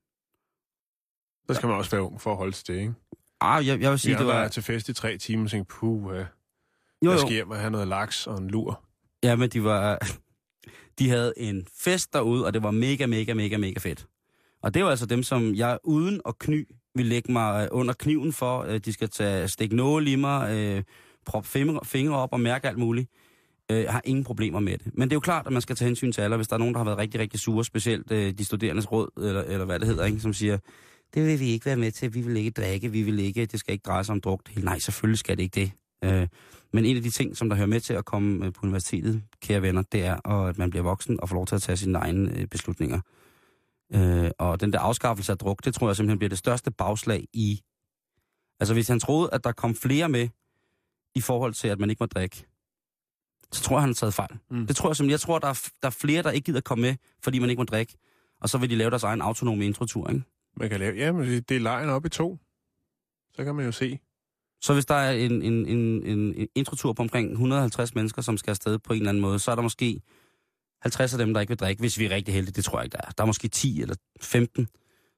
Så skal man også være ung for at holde til det, ikke? Ah, jeg, jeg vil sige, Vi det var... været til fest i tre timer og tænkt, puh, uh, Jo, jeg jo. skal hjem og have noget laks og en lur. Ja, men de var... De havde en fest derude, og det var mega, mega, mega, mega fedt. Og det var altså dem, som jeg uden at kny vil lægge mig øh, under kniven for. Øh, De skal tage stik nål i mig, øh, proppe fingre, op og mærke alt muligt. Øh, Jeg har ingen problemer med det. Men det er jo klart, at man skal tage hensyn til alle, hvis der er nogen, der har været rigtig, rigtig sure, specielt øh, de studerendes råd, eller, eller hvad det hedder, ikke, som siger, det vil vi ikke være med til, vi vil ikke drikke, vi vil ikke, det skal ikke dreje sig om druk. hele." Nej, selvfølgelig skal det ikke det. Øh, men en af de ting, som der hører med til at komme øh, på universitetet, kære venner, det er, at man bliver voksen og får lov til at tage sine egne øh, beslutninger. Øh, og den der afskaffelse af druk, det tror jeg simpelthen bliver det største bagslag i... Altså hvis han troede, at der kom flere med i forhold til, at man ikke må drikke, så tror jeg, han har taget fejl. Mm. Det tror jeg simpelthen. Jeg tror, der er, der er flere, der ikke gider komme med, fordi man ikke må drikke. Og så vil de lave deres egen autonome introtur, ikke? Man kan lave, ja, men det er lejen op i to. Så kan man jo se. Så hvis der er en, en, en, en, en introtur på omkring 150 mennesker, som skal afsted på en eller anden måde, så er der måske 50 af dem, der ikke vil drikke, hvis vi er rigtig heldige. Det tror jeg ikke, der er. Der er måske 10 eller 15.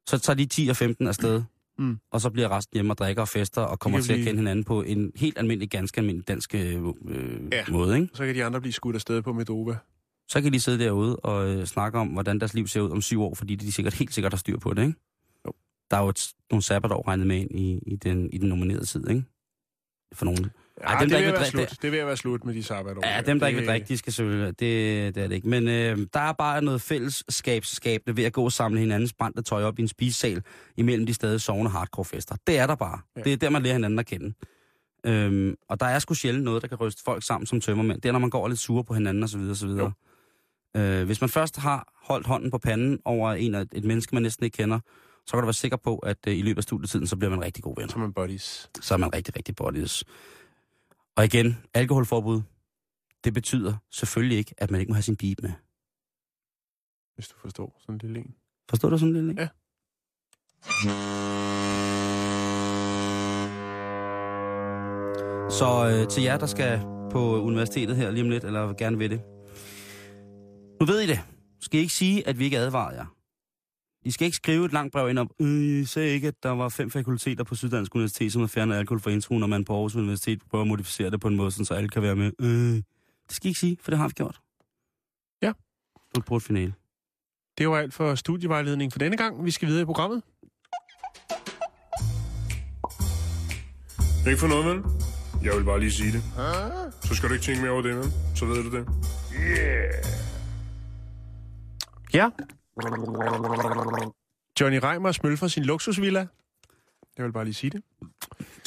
Så tager de 10 og 15 afsted, Mm. og så bliver resten hjemme og drikker og fester, og kommer til at blive- kende hinanden på en helt almindelig, ganske almindelig dansk øh, Ja. ja. måde. Ikke? Så kan de andre blive skudt afsted på Medova. Så kan de sidde derude og øh, snakke om, hvordan deres liv ser ud om syv år, fordi de sikkert helt sikkert har styr på det. Ikke? Jo. Der er jo et, nogle sabbatår regnet med ind i, i, den, i den nominerede tid, ikke? For nogen. Ja, dem, det, vil ikke være vil drikke- slut. det vil jeg være slut med de sabbatår. Ja, dem, der ikke vil drikke, de skal selvfølgelig... Det, det er det ikke. Men øh, der er bare noget fællesskabsskabende ved at gå og samle hinandens brændte tøj op i en spisesal imellem de stadig sovende hardcore-fester. Det er der bare. Ja. Det er der, man lærer hinanden at kende. Øhm, og der er sgu sjældent noget, der kan ryste folk sammen som tømmermænd. Det er, når man går lidt sure på hinanden osv. osv. Øh, hvis man først har holdt hånden på panden over en, et menneske, man næsten ikke kender, så kan du være sikker på, at øh, i løbet af studietiden, så bliver man rigtig god venner Som en buddies. så er man rigtig, rigtig bodies. Og igen, alkoholforbud, det betyder selvfølgelig ikke, at man ikke må have sin bib med. Hvis du forstår sådan en lille en. Forstår du sådan lidt, ikke? Ja. Så øh, til jer, der skal på universitetet her lige om lidt, eller gerne vil det. Nu ved I det. Skal I ikke sige, at vi ikke advarer jer. I skal ikke skrive et langt brev ind om, øh, I sagde ikke, at der var fem fakulteter på Syddansk Universitet, som har fjernet alkohol fra introen, når man på Aarhus Universitet prøver at modificere det på en måde, så alle kan være med. Øh. Det skal I ikke sige, for det har vi gjort. Ja. Slut på et finale. Det var alt for studievejledning for denne gang. Vi skal videre i programmet. Ikke for noget, vel? Jeg vil bare lige sige det. Så skal du ikke tænke mere over det, vel? Så ved du det. Ja. Johnny Reimer smøl fra sin luksusvilla. Jeg vil bare lige sige det.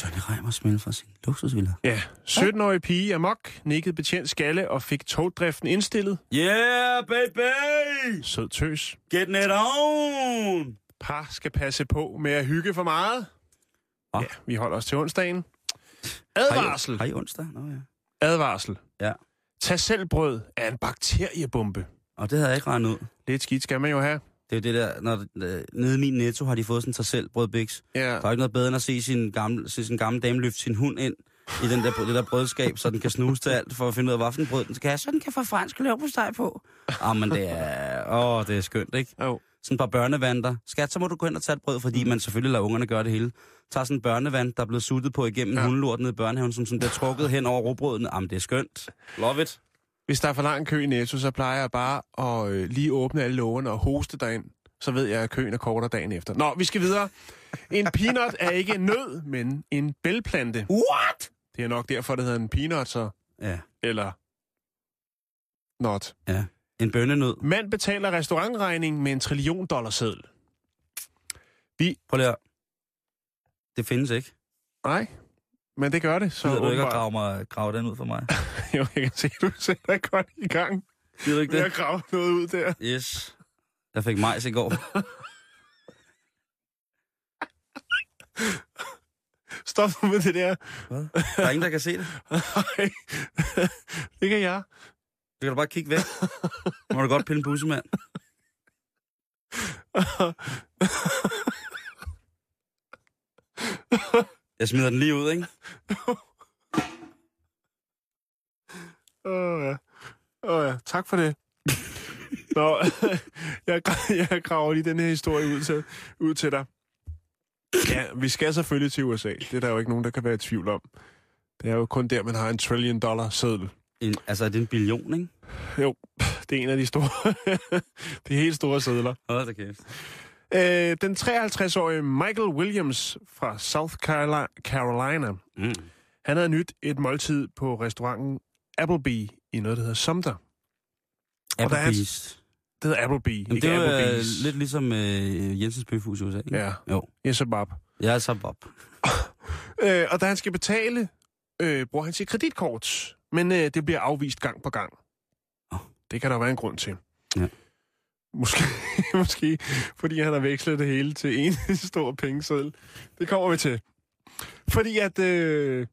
Johnny Reimer smæld fra sin luksusvilla. Ja, 17-årig pige amok, nikket betjent skalle og fik togdriften indstillet. Yeah, baby! Sød tøs. Getting it on! Par skal passe på med at hygge for meget. Ja, vi holder os til onsdagen. Advarsel. Har I onsdag? Nå ja. Advarsel. Ja. Tag selv brød er en bakteriebombe. Og det havde jeg ikke regnet ud. Lidt skidt skal man jo have. Det er jo det der, når, øh, nede i min netto har de fået sådan sig selv brødbiks. Ja. Der er ikke noget bedre end at se sin gamle, se sin gamle dame løfte sin hund ind i den der, det der brødskab, så den kan snuse til alt, for at finde ud af, hvilken brød den skal have, så den kan få fransk løb på. Ah, men det er, åh, det er skønt, ikke? Jo. Sådan et par børnevanter. Skat, så må du gå hen og tage et brød, fordi man selvfølgelig lader ungerne gøre det hele. Tager sådan en børnevand, der er blevet suttet på igennem Ja. ja. hundelort nede i børnehaven, som sådan bliver trukket hen over råbrødene. Jamen, det er skønt. Love it. Hvis der er for lang kø i Netto, så plejer jeg bare at øh, lige åbne alle lågerne og hoste derind. Så ved jeg, at køen er kortere dagen efter. Nå, vi skal videre. En peanut er ikke en nød, men en bælplante. What? Det er nok derfor, det hedder en peanut, så... Ja, Eller... Not. ja. En bønnenød. Mand betaler restaurantregning med en trillion dollar seddel. Prøv lige at... Det findes ikke. Nej, men det gør det. Så Så du ikke at grave, mig, grave den ud for mig? Jo, jeg kan se, du sætter dig godt i gang Gider du ikke det? at grave noget ud der. Yes. Jeg fik majs i går. Stop nu med det der. Hvad? Der er ingen, der kan se det. Nej, det kan jeg. Du kan da bare kigge væk. Må du godt pille en bussemand. Jeg smider den lige ud, ikke? Åh ja. Åh ja, tak for det. Nå, jeg, jeg graver lige den her historie ud til, ud til dig. Ja, vi skal selvfølgelig til USA. Det er der jo ikke nogen, der kan være i tvivl om. Det er jo kun der, man har en trillion dollar seddel. En, altså, det er en billion, ikke? Jo, det er en af de store, de helt store sædler. Hold da kæft. Øh, den 53-årige Michael Williams fra South Carolina, Mm. han havde nyt et måltid på restauranten Applebee i noget, der hedder Sumter. Er- Applebee's. Det hedder Applebee, Jamen, ikke det er øh, Applebee's. lidt ligesom øh, Jensens Bøfhus i USA, ikke? Ja, Jo. yes, Bob. Er så Bob. Øh, og da han skal betale, øh, bruger han sit kreditkort. Men øh, det bliver afvist gang på gang. Åh. Det kan der være en grund til. Ja. Måske, måske fordi han har vekslet det hele til en stor pengeseddel. Det kommer vi til. Fordi at øh,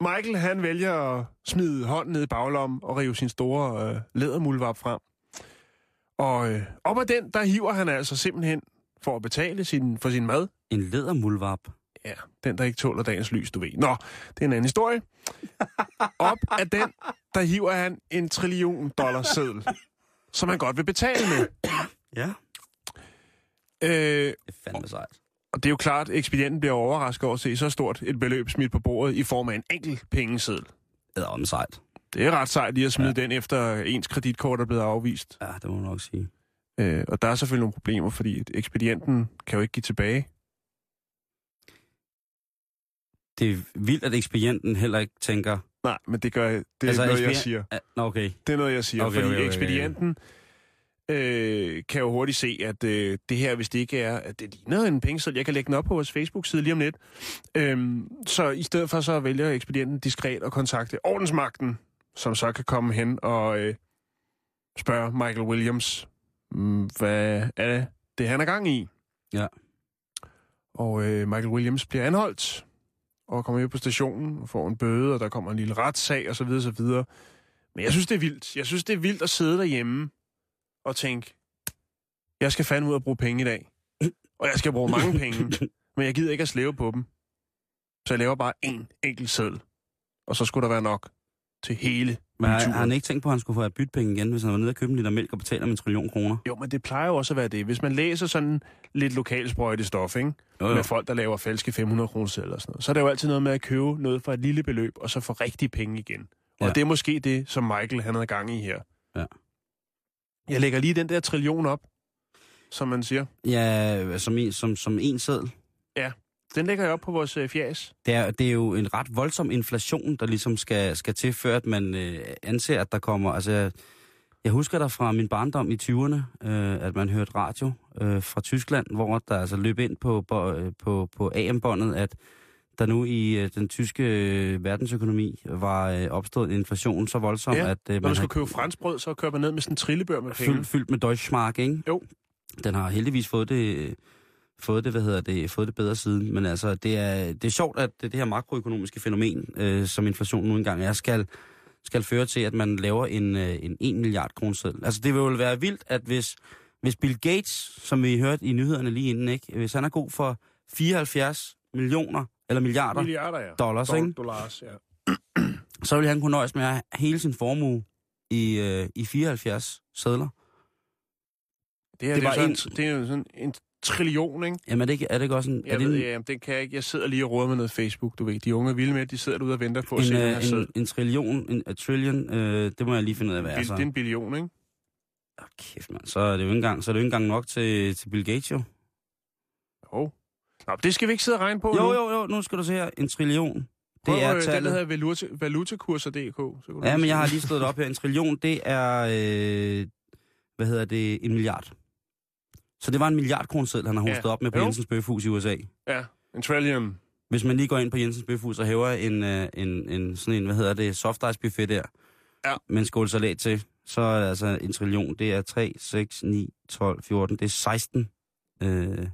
Michael han vælger at smide hånden ned i baglommen og rive sin store øh, lædermulvap frem. Og øh, op ad den, der hiver han altså simpelthen for at betale sin, for sin mad. En lædermulvarp. Ja, den, der ikke tåler dagens lys, du ved. Nå, det er en anden historie. Op af den, der hiver han en trillion dollar seddel, som han godt vil betale med. Ja. Øh, Det er fandme sejt. og det er jo klart, at ekspedienten bliver overrasket over at se så stort et beløb smidt på bordet i form af en enkelt pengeseddel. Det er om sejt. Det er ret sejt lige at smide ja. den, efter ens kreditkort er blevet afvist. Ja, det må man nok sige. Øh, og der er selvfølgelig nogle problemer, fordi ekspedienten kan jo ikke give tilbage. det er vildt, at ekspedienten heller ikke tænker... Nej, men det gør. Det er Altså, noget, jeg siger. Ah, Nå, okay. Det er noget, jeg siger. Okay, fordi okay, okay, okay, okay. ekspedienten øh, kan jo hurtigt se, at øh, det her, hvis det ikke er... At det ligner en pengeseddel. Jeg kan lægge den op på vores Facebook-side lige om lidt. Øhm, så i stedet for så vælger ekspedienten diskret at kontakte ordensmagten, som så kan komme hen og øh, spørge Michael Williams, mm, hvad er det, han er gang i? Ja. Og øh, Michael Williams bliver anholdt og kommer ud på stationen og får en bøde, og der kommer en lille retssag osv. osv. Men jeg synes, det er vildt. Jeg synes, det er vildt at sidde derhjemme og tænke, jeg skal fandme ud og bruge penge i dag. Og jeg skal bruge mange penge, men jeg gider ikke at slæve på dem. Så jeg laver bare én enkelt seddel. Og så skulle der være nok til hele Men har, har han ikke tænkt på, at han skulle få bytpenge igen, hvis han var nede og købe en liter mælk og betale med en trillion kroner? Jo, men det plejer jo også at være det. Hvis man læser sådan lidt lokalsprøjte stof, ikke? Jo, jo. med folk, der laver falske 500 kroner selv og sådan noget, så er det jo altid noget med at købe noget for et lille beløb, og så få rigtige penge igen. Og Ja. det er måske det, som Michael han havde gang i her. Ja. Jeg lægger lige den der trillion op, som man siger. Ja, som en, som, som en seddel. Den lægger jeg op på vores øh, fjæs. Det er, det er jo en ret voldsom inflation, der ligesom skal, skal til, før at man øh, anser, at der kommer... Altså, jeg, jeg husker der fra min barndom i 20'erne, øh, at man hørte radio øh, fra Tyskland, hvor der altså løb ind på, på, øh, på, på AM-båndet, at der nu i øh, den tyske øh, verdensøkonomi var øh, opstået en inflation så voldsom, Ja, at øh, Når man skal har købe franskbrød, så kører man ned med sådan en trillebør med penge. fyldt, fyldt med Deutschmark, ikke? Jo. Den har heldigvis fået det, fået det, hvad hedder det, fået det bedre siden. Men altså, det er, det er sjovt, at det, det her makroøkonomiske fænomen, øh, som inflation nu engang er, skal, skal føre til, at man laver en, øh, en 1 milliard kroneseddel. Altså, det vil jo være vildt, at hvis, hvis Bill Gates, som vi hørte i nyhederne lige inden, ikke, hvis han er god for 74 millioner, eller milliarder, Milliarder, ja. dollars, Dol- ikke? Dollars, ja. så vil han kunne nøjes med at have hele sin formue i, øh, i 74 sædler. Det, her, Det det, er, en- sådan, det er jo sådan en trillion, ikke? Jamen er det ikke, er det ikke også en... er Jeg det ved, en, ja, den kan jeg ikke. Jeg sidder lige og råder med noget Facebook, du ved. De unge er vilde med, de sidder derude og venter på at en, se den her øh, en, en trillion, en a trillion, øh, det må jeg lige finde ud af, hvad er Bil- så. Det er en billion, ikke? Åh, kæft, mand. Så er det jo ikke engang, så er det jo ikke engang nok til, til Bill Gates, jo. Jo. Nå, det skal vi ikke sidde og regne på Jo, nu. jo, jo, nu skal du se her. En trillion. Det er øh, Den, der tallet. hedder valuta, valutakurser.dk. Ja, men jeg se har lige slået det op her. En trillion, det er, øh, hvad hedder det, en milliard. Så det var en milliard kroneseddel, han har Ja. hostet op med på Jo. Jensens Bøfhus i USA. Ja, en trillion. Hvis man lige går ind på Jensens Bøfhus og hæver en, øh, en, en, sådan en, hvad hedder det, soft ice buffet der, Ja. med en skål salat til, så er det altså en trillion. Det er 3, 6, 9, 12, 14, det er 16. Øh,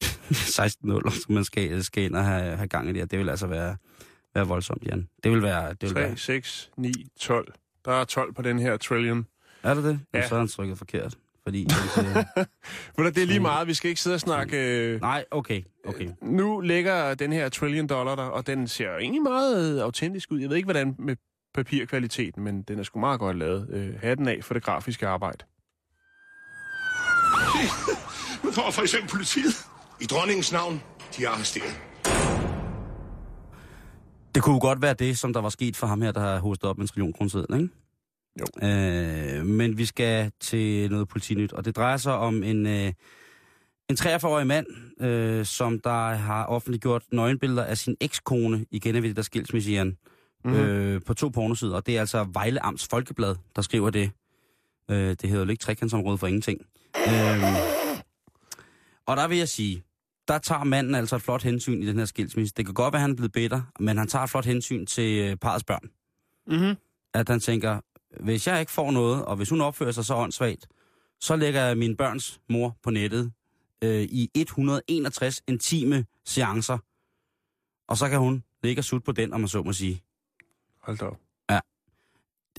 16 nuller, som man skal, skal ind og have, have gang i det. Det vil altså være, være voldsomt, Jan. Det vil være... Det vil 3, være 6, 9, 12. Der er 12 på den her trillion. er det det? Ja. Ja. Så har han trykket forkert. Fordi, hvis, øh, det er lige meget. Vi skal ikke sidde og snakke... Øh, nej, okay, okay. nu ligger den her trillion dollar der, og den ser egentlig meget øh, autentisk ud. Jeg ved ikke, hvordan med papirkvaliteten, men den er sgu meget godt lavet. Øh, hatten af for det grafiske arbejde. Nu kommer for eksempel politiet. I dronningens navn, de er arresteret. Det kunne godt være det, som der var sket for ham her, der har hostet op med en trillion kroneseddel, ikke? Jo. Øh, men vi skal til noget politinyt, og det drejer sig om en, øh, en 43-årig mand, øh, som der har offentliggjort nøgenbilleder af sin ekskone, igen er vi det der skilsmisse Mhm. mm-hmm. øh, på to pornosider. Og det er altså Vejle Amts Folkeblad, der skriver det. Øh, det hedder jo ikke trekantsområdet for ingenting. Øh, og der vil jeg sige, der tager manden altså et flot hensyn i den her skilsmisse. Det kan godt være, at han er blevet bitter, men han tager et flot hensyn til øh, parets børn. Mm-hmm. At han tænker, hvis jeg ikke får noget, og hvis hun opfører sig så åndssvagt, så lægger jeg min børns mor på nettet øh, i 161 intime seancer. Og så kan hun ligge og sutte på den, om man så må sige. Hold da op.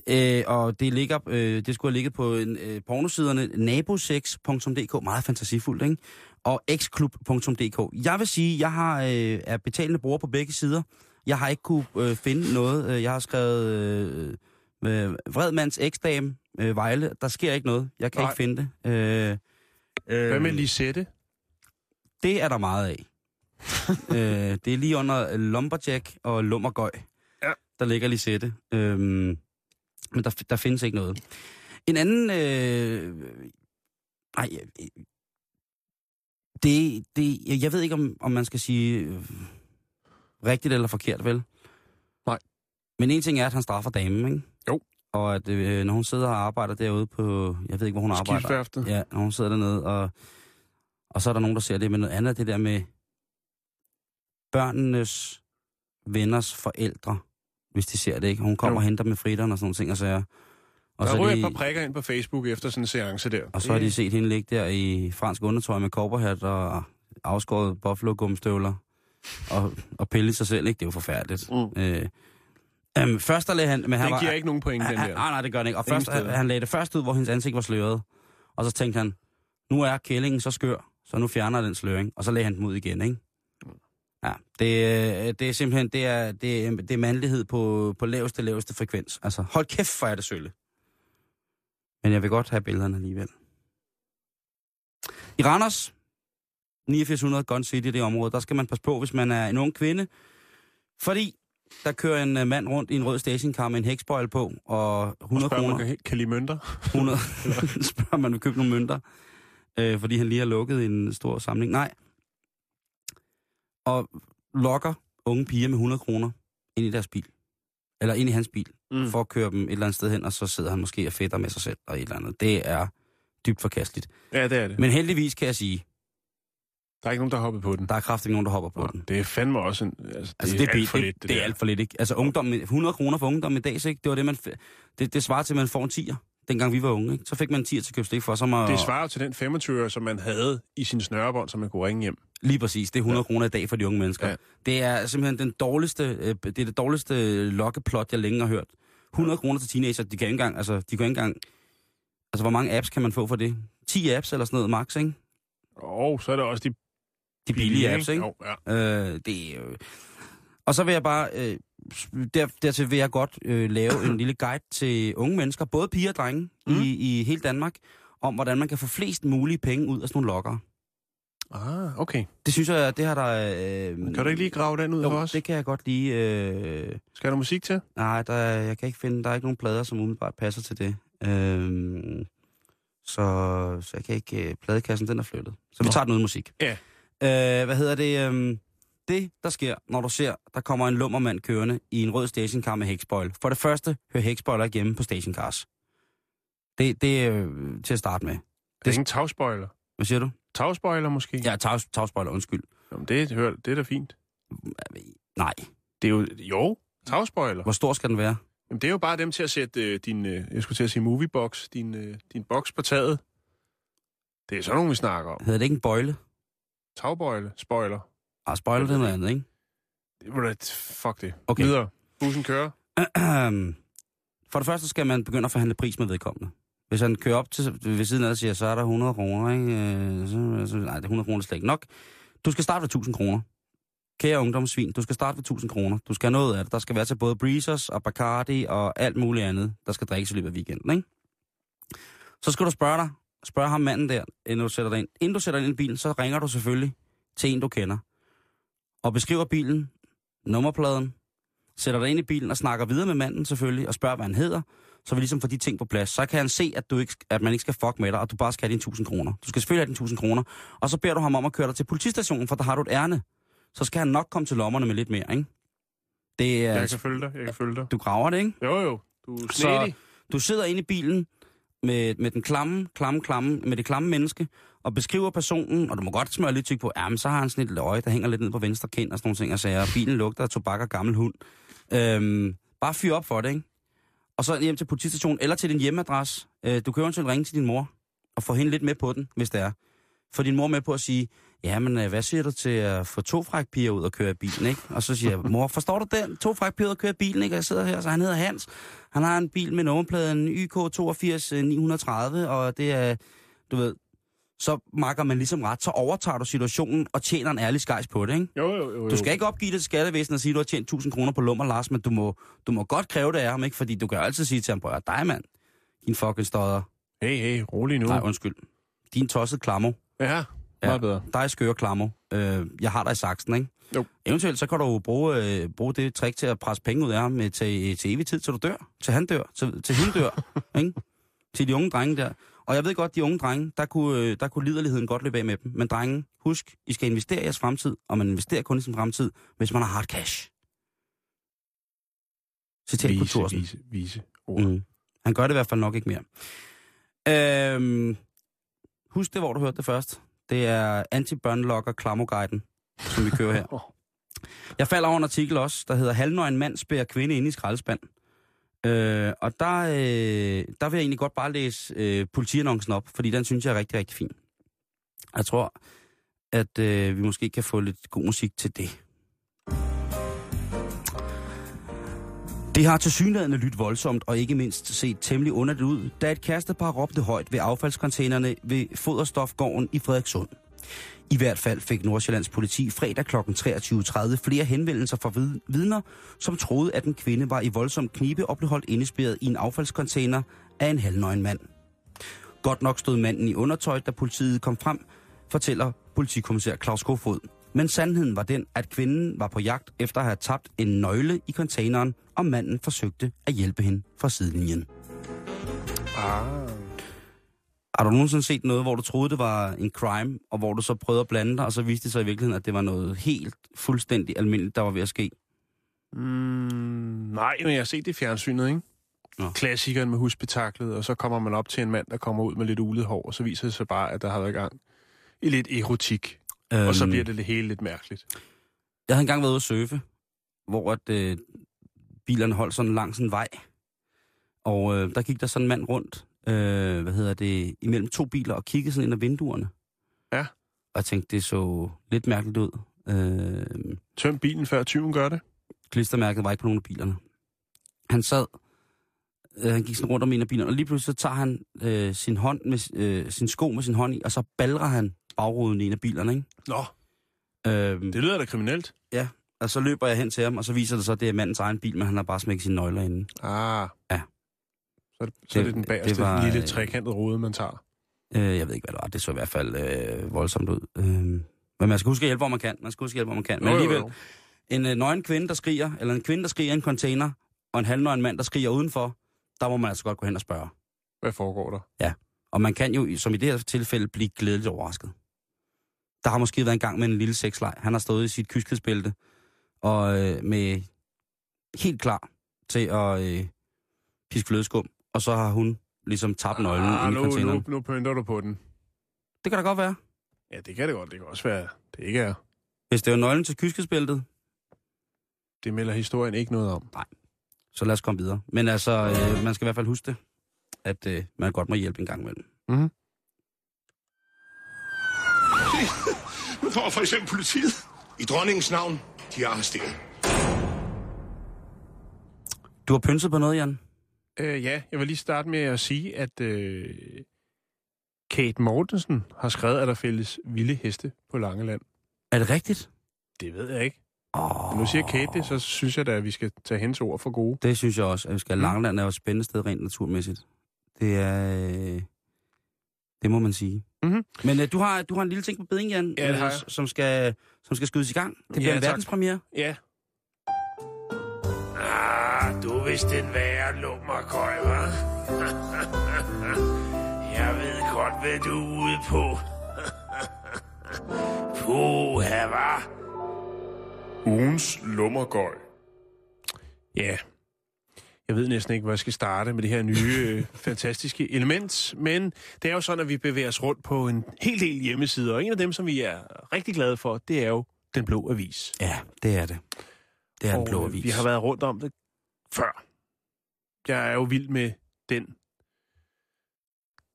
Øh, og det, ligger, øh, det skulle have ligget på en, øh, pornosiderne nabosex.dk, meget fantasifuldt, ikke? Og xklub.dk. Jeg vil sige, jeg har øh, er betalende bruger på begge sider. Jeg har ikke kunne øh, finde noget. Øh, Jeg har skrevet øh, øh, Vredmands eksdame øh, Vejle. Der sker ikke noget. Jeg kan Nej. ikke finde det. Øh, øh, Hvad med Lisette? Det er der meget af. øh, det er lige under Lumberjack og Lummergøj. Ja. Der ligger Lisette. Øhm, men der, der findes ikke noget. En anden... Øh, ej, øh, det, det, jeg, jeg ved ikke, om, om man skal sige... Øh, rigtigt eller forkert, vel? Nej. Men en ting er, at han straffer damen, ikke? Jo. Og at øh, når hun sidder og arbejder derude på, jeg ved ikke, hvor hun arbejder. Skibsværftet. Ja, når hun sidder dernede, og, og så er der nogen, der ser det, men noget andet er det der med børnenes venners forældre, hvis de ser det, ikke? Hun kommer Jo. og henter med fritteren og sådan nogle ting, og så er... Og Der så, er ryger de, et par prikker ind på Facebook efter sådan en seance der. og så har de set hende ligge der i fransk undertøj med korperhat og afskåret buffalo-gumstøvler og, og pille sig selv, ikke? Det er jo forfærdeligt. Mm. Øh, øhm, først der lagde han... Men han Den var, giver ikke nogen point, den der. Nej, nej, det gør den ikke. Og først, han, steder. han lagde det først ud, hvor hendes ansigt var sløret. Og så tænkte han, nu er kællingen så skør, så nu fjerner jeg den sløring. Og så lagde han den ud igen, ikke? Ja, det, øh, det er simpelthen, det er, det, er, det er mandlighed på, på laveste, laveste frekvens. Altså, hold kæft, for er det sølle. Men jeg vil godt have billederne alligevel. I Randers, 8900 Gun City, det område, der skal man passe på, hvis man er en ung kvinde. Fordi der kører en øh, mand rundt i en rød stationcar med en hækspoil på, og 100 Spørg, kroner. man kan, kan lide mønter. 100, spørger man vil købe nogle mønter, øh, fordi han lige har lukket en stor samling. Nej. Og lokker unge piger med 100 kroner ind i deres bil. Eller ind i hans bil. Mm. For at køre dem et eller andet sted hen, og så sidder han måske og fætter med sig selv og et eller andet. Det er dybt forkasteligt. Ja, det er det. Men heldigvis kan jeg sige, Der er ikke nogen, der har hoppet på den. der er kraftigt ikke nogen, der hopper på Nå, den. Det er fandme også en... Altså, Altså, det, er bil- alt for det, lidt, det, det er alt for lidt, ikke? Altså, ungdom, 100 kroner for ungdom i dag, ikke? Det var det, man... Det, det svarer til, at man får en 10'er, dengang vi var unge, ikke? Så fik man en 10'er til at købe slik for, så må... Det svarer til den 25 som man havde i sin snørebånd, som man kunne ringe hjem. Lige præcis. Det er 100 ja. kroner i dag for de unge mennesker. Ja. Det er simpelthen den dårligste, øh, det er det dårligste lokkeplot, jeg længe har hørt. 100 kroner til teenager, de kan ikke engang, altså, de kan ikke engang, altså, hvor mange apps kan man få for det? 10 apps eller sådan noget, max, ikke? Og så er der også de De billige apps, ikke? Jo, ja. Øh, det, øh. Og så vil jeg bare, øh, der, dertil vil jeg godt øh, lave en lille guide til unge mennesker, både piger og drenge mm. i, i hele Danmark, om hvordan man kan få flest mulige penge ud af sådan nogle lokkere. Ah, okay. Det synes jeg, det har der... Øh, Kan du ikke lige grave den ud for jo, os? det kan jeg godt lige... Øh, Skal der musik til? Nej, der, er- jeg kan ikke finde, der er ikke nogen plader, som umiddelbart passer til det. Øhm, så, så jeg kan ikke, øh, pladekassen den er flyttet. Så vi Nå. tager den uden musik. Ja. Øh, hvad hedder det? Øhm, det, der sker, når du ser, der kommer en lummermand kørende i en rød stationcar med hækspoil. For det første, hører hækspoiler ikke hjemme på stationcars. Det, det er øh, til at starte med. Det er ingen tagspoiler. Hvad siger du? Tagspoiler måske? Ja, tag, tagspoiler, undskyld. Jamen, det, hør, det er da fint. Nej, Det er jo... Jo, tagspoiler. hvor stor skal den være? Jamen, det er jo bare dem til at sætte øh, din... Øh, jeg skulle til at sige moviebox. Din, øh, din box på taget. Det er sådan nogle, vi snakker om. Hedder det ikke en bøjle? Tagbøjle. Spoiler. Ah, spoiler det er noget andet, ikke? Det, fuck det. Okay. Videre. Bussen kører. For det første skal man begynde at forhandle pris med vedkommende. Hvis han kører op til ved siden af og siger, så er der 100 kroner, ikke? Øh, Så, så, nej, det er 100 kroner slet ikke nok. Du skal starte ved 1000 kroner. Kære ungdomssvin, du skal starte ved 1000 kroner. Du skal have noget af det. Der skal være til både Breezers og Bacardi og alt muligt andet, der skal drikkes i løbet af weekenden, ikke? Så skal du spørge dig, spørge ham manden der, inden du sætter dig ind. Inden du sætter dig ind i bilen, så ringer du selvfølgelig til en, du kender. Og beskriver bilen, nummerpladen, sætter dig ind i bilen og snakker videre med manden selvfølgelig, og spørger, hvad han hedder, så vi ligesom får de ting på plads. Så kan han se, at, du ikke, at man ikke skal fuck med dig, og du bare skal have dine 1000 kroner. Du skal selvfølgelig have dine 1000 kroner. Og så beder du ham om at køre dig til politistationen, for der har du et ærne. Så skal han nok komme til lommerne med lidt mere, ikke? Det er, Jeg kan følge dig. Jeg kan følge dig. du graver det, ikke? Jo, jo. Du er Så snedig. du sidder inde i bilen med, med den klamme, klamme, klamme, med det klamme menneske, og beskriver personen, og du må godt smøre lidt tyk på, ja, men så har han sådan et øje, der hænger lidt ned på venstre kind og sådan nogle ting, og sager, bilen lugter af tobak og gammel hund. Øhm, bare fyr op for det, ikke? Og så hjem til politistationen, eller til din hjemmeadresse. Øh, du kan jo ringe til din mor, og få hende lidt med på den, hvis det er. Få din mor med på at sige, ja, men øh, hvad siger du til at få to frækpiger ud og køre bilen, ikke? Og så siger jeg, mor, forstår du den? To frækpiger ud og køre bilen, ikke? Og jeg sidder her, så han hedder Hans. Han har en bil med nummerpladen YK 82930, og det er, du ved, så makker man ligesom ret, så overtager du situationen og tjener en ærlig skejs på det, ikke? Jo, jo, jo. jo. Du skal ikke opgive det til skattevæsenet og sige, at du har tjent 1000 kroner på lummer, Lars, men du må, du må godt kræve det af ham, ikke? Fordi du kan altid sige til ham, prøv dig, mand, din fucking stodder. Hey, hey, rolig nu. Nej, undskyld. Din tosset klammer. Ja, Ja, meget bedre. dig skøre klammer. Øh, jeg har dig i saksen, ikke? Jo. Eventuelt så kan du jo bruge, øh, bruge det trick til at presse penge ud af ham øh, til, til evig tid, til du dør. Til han dør. Til, til hun dør. ikke? Til de unge drenge der. Og jeg ved godt, de unge drenge, der kunne, øh, der kunne liderligheden godt løbe af med dem. Men drenge, husk, I skal investere i jeres fremtid, og man investerer kun i sin fremtid, hvis man har hard cash. Citat på Vise, Thorsen. vise, vise ord. Mm. Han gør det i hvert fald nok ikke mere. Øhm, husk det, hvor du hørte det først. Det er anti-børnelokker Klamoguiden, som vi kører her. Jeg falder over en artikel også, der hedder Halvnøgen mand spærer kvinde ind i skraldespand. Øh, og der, øh, der vil jeg egentlig godt bare læse øh, politiannoncen op, fordi den synes jeg er rigtig, rigtig fin. Jeg tror, at øh, vi måske kan få lidt god musik til det. Det har til synligheden lyttet voldsomt og ikke mindst set temmelig underligt ud, da et kærestepar råbte højt ved affaldscontainerne ved Foderstofgården i Frederikssund. I hvert fald fik Nordsjællands politi fredag kl. 23.30 flere henvendelser fra vidner, som troede, at en kvinde var i voldsom knibe og blev holdt indespærret i en affaldscontainer af en halvnøgen mand. Godt nok stod manden i undertøj, da politiet kom frem, fortæller politikommissær Claus Kofod. Men sandheden var den, at kvinden var på jagt efter at have tabt en nøgle i containeren, og manden forsøgte at hjælpe hende fra sidelinjen. Ah. Har du nogensinde set noget, hvor du troede, det var en crime, og hvor du så prøvede at blande dig, og så viste det sig i virkeligheden, at det var noget helt fuldstændig almindeligt, der var ved at ske? Mm, nej, men jeg har set det i fjernsynet, ikke? Nå. Klassikeren med husbetaklet, og så kommer man op til en mand, der kommer ud med lidt ulet hår, og så viser det sig bare, at der har været gang i lidt erotik. Øhm. Og så bliver det hele lidt mærkeligt. Jeg havde engang været ude at surfe, hvor at, øh, bilerne holdt sådan langs en vej. Og øh, der gik der sådan en mand rundt, øh, hvad hedder det, imellem to biler og kiggede sådan ind ad vinduerne. Ja. Og jeg tænkte, det så lidt mærkeligt ud. Øh, Tøm bilen før tyven gør det. klistermærket var ikke på nogen af bilerne. Han sad, øh, han gik sådan rundt om en af bilerne, og lige pludselig så tager han øh, sin, hånd med, øh, sin sko med sin hånd i, og så balrer han bagruden i en af bilerne, ikke? Nå, Øh, det lyder da kriminelt. Ja, og så løber jeg hen til ham, og så viser det så, at det er mandens egen bil, men han har bare smækket sine nøgler inde. Ah. Ja. Så, det, så det, er Det- det den det bagerste var, var, lille øh, trekantede rode, man tager. Øh, jeg ved ikke, hvad det var. Det så i hvert fald øh, voldsomt ud. Øh, men man skal huske at hjælpe, hvor man kan. Man skal huske at hjælpe, hvor man kan. Men Jo, alligevel, jo. en øh, nøgen kvinde, der skriger, eller en kvinde, der skriger i en container, og en halvnøgen mand, der skriger udenfor, der må man altså godt gå hen og spørge. Hvad foregår der? Og man kan jo, som i det her tilfælde, blive glædeligt overrasket. Der har måske været en gang med en lille sexleg. Han har stået i sit kyskhedsbælte, og øh, med helt klar til at øh, piske flødeskum, og så har hun ligesom tabt nøglen ah, i nu, nu, nu pynter du på den. Det kan da godt være. Ja, det kan det godt. Det kan også være, det ikke er. Hvis det var nøglen til kyskhedsbæltet, Det melder historien ikke noget om. så lad os komme videre. Men altså, øh, man skal i hvert fald huske det, at øh, man godt må hjælpe en gang imellem. Mm-hmm. Nu får for eksempel politiet. I dronningens navn, de er arresteret. Du har pynset på noget, Jan? Øh, ja, jeg vil lige starte med at sige, at øh, Kate Mortensen har skrevet, at der fældes vilde heste på Langeland. Er det rigtigt? Det ved jeg ikke. Oh, Men nu siger Kate det, så synes jeg da, at vi skal tage hendes ord for gode. Det synes jeg også, at vi skal. Mm. Langeland er jo et spændende sted rent naturmæssigt. Det er... Øh, det må man sige. Mhm. Men øh, du, har, du har en lille ting på beding, Jan, Ja, det har øh, jeg. som, skal, som skal skydes i gang. Det bliver Ja, en tak. verdenspremiere. Ja. Ah, du er vist en værre lummerkøj, hva'? Jeg ved godt, hvad du er ude på. Puha, hva'? Ugens lummergøj. Ja. Jeg ved næsten ikke, hvor jeg skal starte med det her nye, øh, fantastiske element, men det er jo sådan, at vi bevæger os rundt på en hel del hjemmesider, og en af dem, som vi er rigtig glade for, det er jo Den Blå Avis. Ja, det er det. Det er Og, blå øh, avis. Vi har været rundt om det før. Jeg er jo vild med den,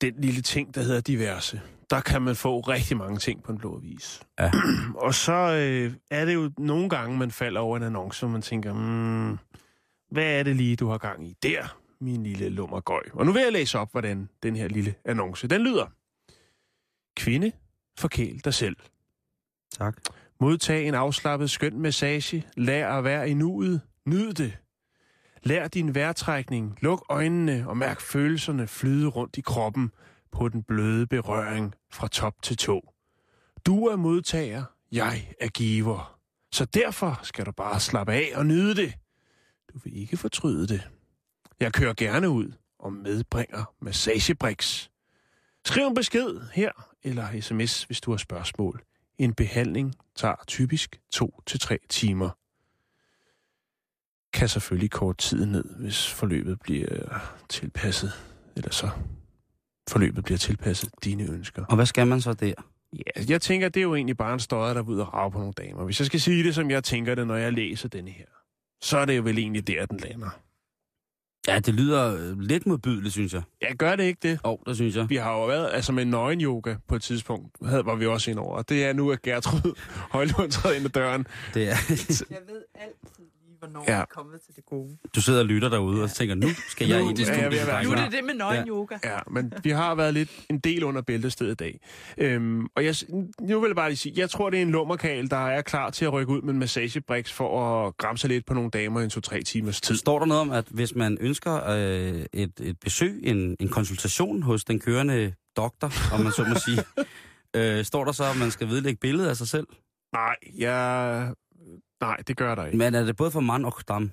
den lille ting, der hedder diverse. Der kan man få rigtig mange ting på en blå avis. Ja. og så øh, er det jo nogle gange, man falder over en annonce, og man tænker, hmm, hvad er det lige, du har gang i der, min lille lummergøj? Og nu vil jeg læse op, hvordan den her lille annonce, den lyder. Kvinde, forkæl dig selv. Tak. Modtag en afslappet skøn massage. Lær at være i nuet. Nyd det. Lær din vejrtrækning. Luk øjnene og mærk følelserne flyde rundt i kroppen på den bløde berøring fra top til tå. Du er modtager, jeg er giver. Så derfor skal du bare slappe af og nyde det. Du vil ikke fortryde det. Jeg kører gerne ud og medbringer massagebriks. Skriv en besked her, eller sms, hvis du har spørgsmål. En behandling tager typisk 2-3 timer. Kan selvfølgelig kort tid ned, hvis forløbet bliver tilpasset, eller så forløbet bliver tilpasset dine ønsker. Og hvad skal man så der? Ja, jeg tænker, det er jo egentlig bare en støjer, der er ude og rave på nogle damer. Hvis jeg skal sige det, som jeg tænker det, når jeg læser denne her, så er det jo vel egentlig der, den lander. Ja, det lyder øh, lidt modbydeligt, synes jeg. Ja, gør det ikke det? Åh, oh, det synes jeg. Vi har jo været, altså med nøgen yoga på et tidspunkt, havde, var vi også ind over. Og det er nu, at Gertrud Højlund træder ind ad døren. Det er... jeg ved altid hvornår Ja. ja. er kommet til det gode. Du sidder og lytter derude og tænker, nu skal jeg Nu ind i er studiet. Nu klar. er det det med nøgen yoga. Ja, men vi har været lidt en del under bæltestedet i dag. Øhm, og jeg, nu vil jeg bare lige sige, jeg tror, det er en lummerkal, der er klar til at rykke ud med en massagebriks for at gramse lidt på nogle damer i en to-tre timers tid. Står der noget om, at hvis man ønsker øh, et, et besøg, en, en konsultation hos den kørende doktor, om man så må sige, øh, står der så, at man skal vedlægge billedet af sig selv? Nej, jeg... Nej, det gør der ikke. Men er det både for mand og dam?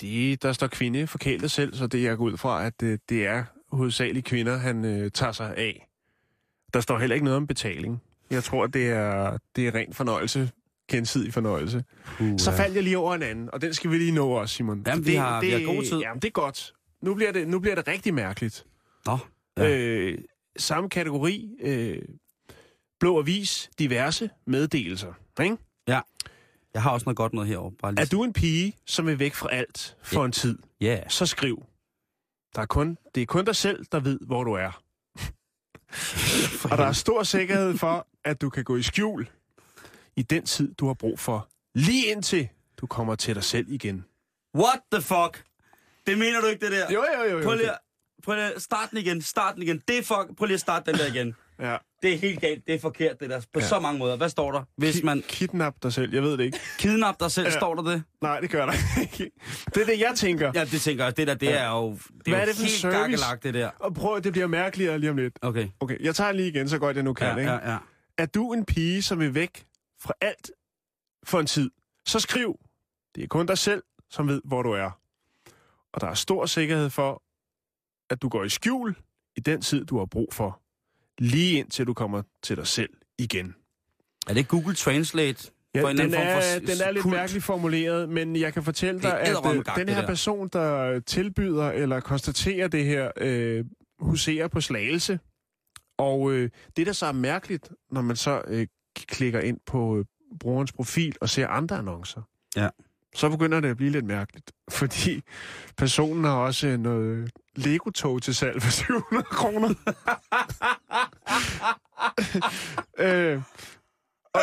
De, der står kvinde forkælet selv, så det jeg går ud fra, at det, det er hovedsageligt kvinder, han øh, tager sig af. Der står heller ikke noget om betaling. Jeg tror, det er, det er ren fornøjelse, gensidig fornøjelse. Uh, Så faldt jeg lige over en anden, og den skal vi lige nå også, Simon. Jamen, For vi har- vi har god tid. Jamen, det er godt. Nu bliver det, nu bliver det rigtig mærkeligt. Nå, ja. Ja. Øh, samme kategori, øh, blå avis, diverse meddelelser. Ikke? Jeg har også noget godt noget herovre. Bare lige... Er du en pige, som vil væk fra alt for Ja. en tid, Ja. så skriv. Der er kun, det er kun dig selv, der ved, hvor du er. Og der er stor sikkerhed for, at du kan gå i skjul i den tid, du har brug for. Lige indtil du kommer til dig selv igen. What the fuck? Det mener du ikke, det der? Jo, jo, jo. jo. Prøv lige, at- prøv lige, at- start den igen, start den igen. Det er fuck, prøv lige at starte den der igen. Ja. Det er helt galt, det er forkert det der, på Ja. så mange måder. Hvad står der? Hvis man Kidnap dig selv, jeg ved det ikke. kidnapper dig selv, Ja. står der det? Nej, det gør der ikke. Det er det, jeg tænker. Ja, det tænker jeg. Det der, det Ja. er jo, det er Hvad jo er det for helt gakkelagt, det der. Og prøv, det bliver mærkeligere lige om lidt. Okay. Okay, jeg tager lige igen, så godt jeg nu kan. Ja, ikke? ja, ja. Er du en pige, som vil væk fra alt for en tid, så skriv. Det er kun dig selv, som ved, hvor du er. Og der er stor sikkerhed for, at du går i skjul i den tid, du har brug for. Lige indtil du kommer til dig selv igen. Er det Google Translate? Ja, For den, form er, for den er lidt kult? mærkeligt formuleret, men jeg kan fortælle dig, at øh, gak, den her der. person, der tilbyder eller konstaterer det her, øh, huserer på slagelse. Og øh, det, der så er mærkeligt, når man så øh, klikker ind på øh, brugerens profil og ser andre annoncer, Ja. Så begynder det at blive lidt mærkeligt. Fordi personen har også øh, noget Lego-tog til salg for 700 kroner. øh, og,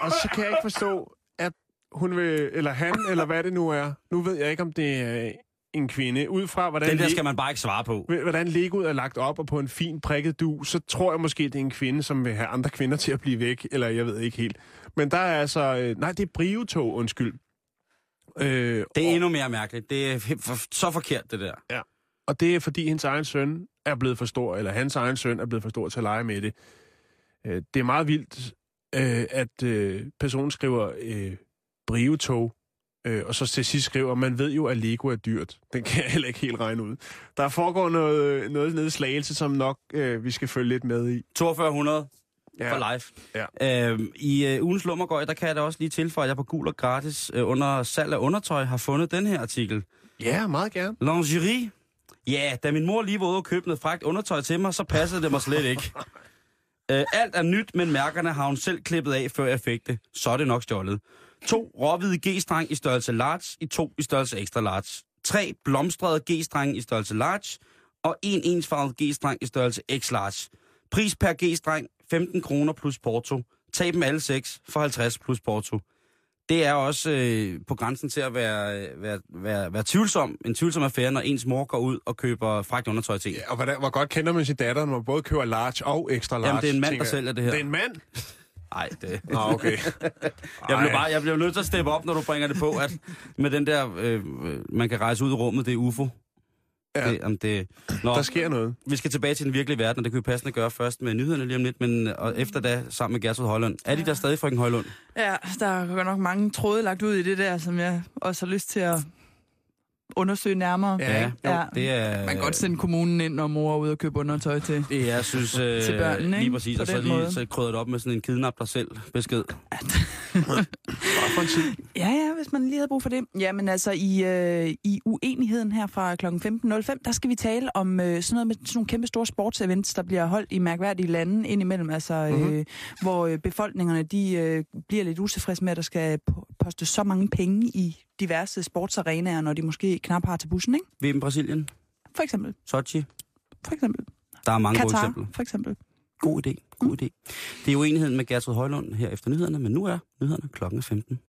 og, så kan jeg ikke forstå, at hun vil, eller han, eller hvad det nu er. Nu ved jeg ikke, om det er en kvinde. Ud fra, hvordan, Den der skal man bare ikke svare på. hvordan Legoet er lagt op og på en fin prikket du, så tror jeg måske, det er en kvinde, som vil have andre kvinder til at blive væk, eller jeg ved ikke helt. Men der er altså... Øh, nej, det er Briotog, undskyld. Øh, Det er endnu mere mærkeligt. Det er for, så forkert, det der. Og det er, fordi hendes egen søn er blevet for stor, eller hans egen søn er blevet for stor til at lege med det. Øh, det er meget vildt, øh, at øh, personen skriver øh, Briotog, øh, og så til sidst skriver, man ved jo, at Lego er dyrt. Den kan jeg heller ikke helt regne ud. Der foregår noget, noget nede slagelse, som nok øh, vi skal følge lidt med i. 4200 Ja. for live. Ja. Øhm, I øh, ugens lummergøj, der kan jeg da også lige tilføje, at jeg på Gul og Gratis øh, under salg af undertøj har fundet den her artikel. Ja, meget gerne. Lingerie. Ja, da min mor lige var ude og købe noget fragt undertøj til mig, så passede det mig slet ikke. Øh, alt er nyt, men mærkerne har hun selv klippet af, før jeg fik det. Så er det nok stjålet. To råhvide G-streng i størrelse large, i to i størrelse extra large. Tre blomstrede G-streng i størrelse large, og en ensfarvet G-streng i størrelse X-large. Pris per G-streng 15 kroner plus porto. Tag dem alle seks for 50 plus porto. Det er også øh, på grænsen til at være, øh, være, være, være tvivlsom, en tvivlsom affære, når ens mor går ud og køber fragt undertøj til. Ja, og hvordan, hvor godt kender man sin datter, når man både køber large og extra large? Jamen, det er en mand, der sælger det her. Det er en mand? Nej, det... Nå, okay. Jeg blev, bare, jeg blev nødt til at steppe op, når du bringer det på, at med den der, øh, øh, man kan rejse ud i rummet, det er UFO. Ja. Det, om det, Nå, Der sker noget. vi skal tilbage til den virkelige verden, og det kan vi passende gøre først med nyhederne lige om lidt, men og efter da sammen med Gertrud Højlund. Er de der stadig, frøken Højlund? Ja, der er godt nok mange tråde lagt ud i det der, som jeg også har lyst til at undersøge nærmere. Ja, jo, Ja. det er... Man kan godt sende kommunen ind, når mor er ude og købe undertøj til. Det jeg synes øh, Til børnene, ikke? lige præcis, På og så lige måde. så krydder det op med sådan en kidnap dig selv besked. Ja, ja, hvis man lige havde brug for det. Jamen altså, i, øh, i uenigheden her fra kl. 15.05, der skal vi tale om øh, sådan noget med sådan nogle kæmpe store sportsevents, der bliver holdt i mærkværdige lande indimellem, altså øh, Mhm. mm-hmm. hvor øh, befolkningerne de øh, bliver lidt utilfredse med, at der skal po- poste så mange penge i diverse sportsarenaer, når de måske knap har til bussen, ikke? VM Brasilien, For eksempel. Sochi, For eksempel. der er mange gode Katar, eksempler. for eksempel. God idé, god idé. Det er uenigheden med Gertrud Højlund her efter nyhederne, men nu er nyhederne klokken 15.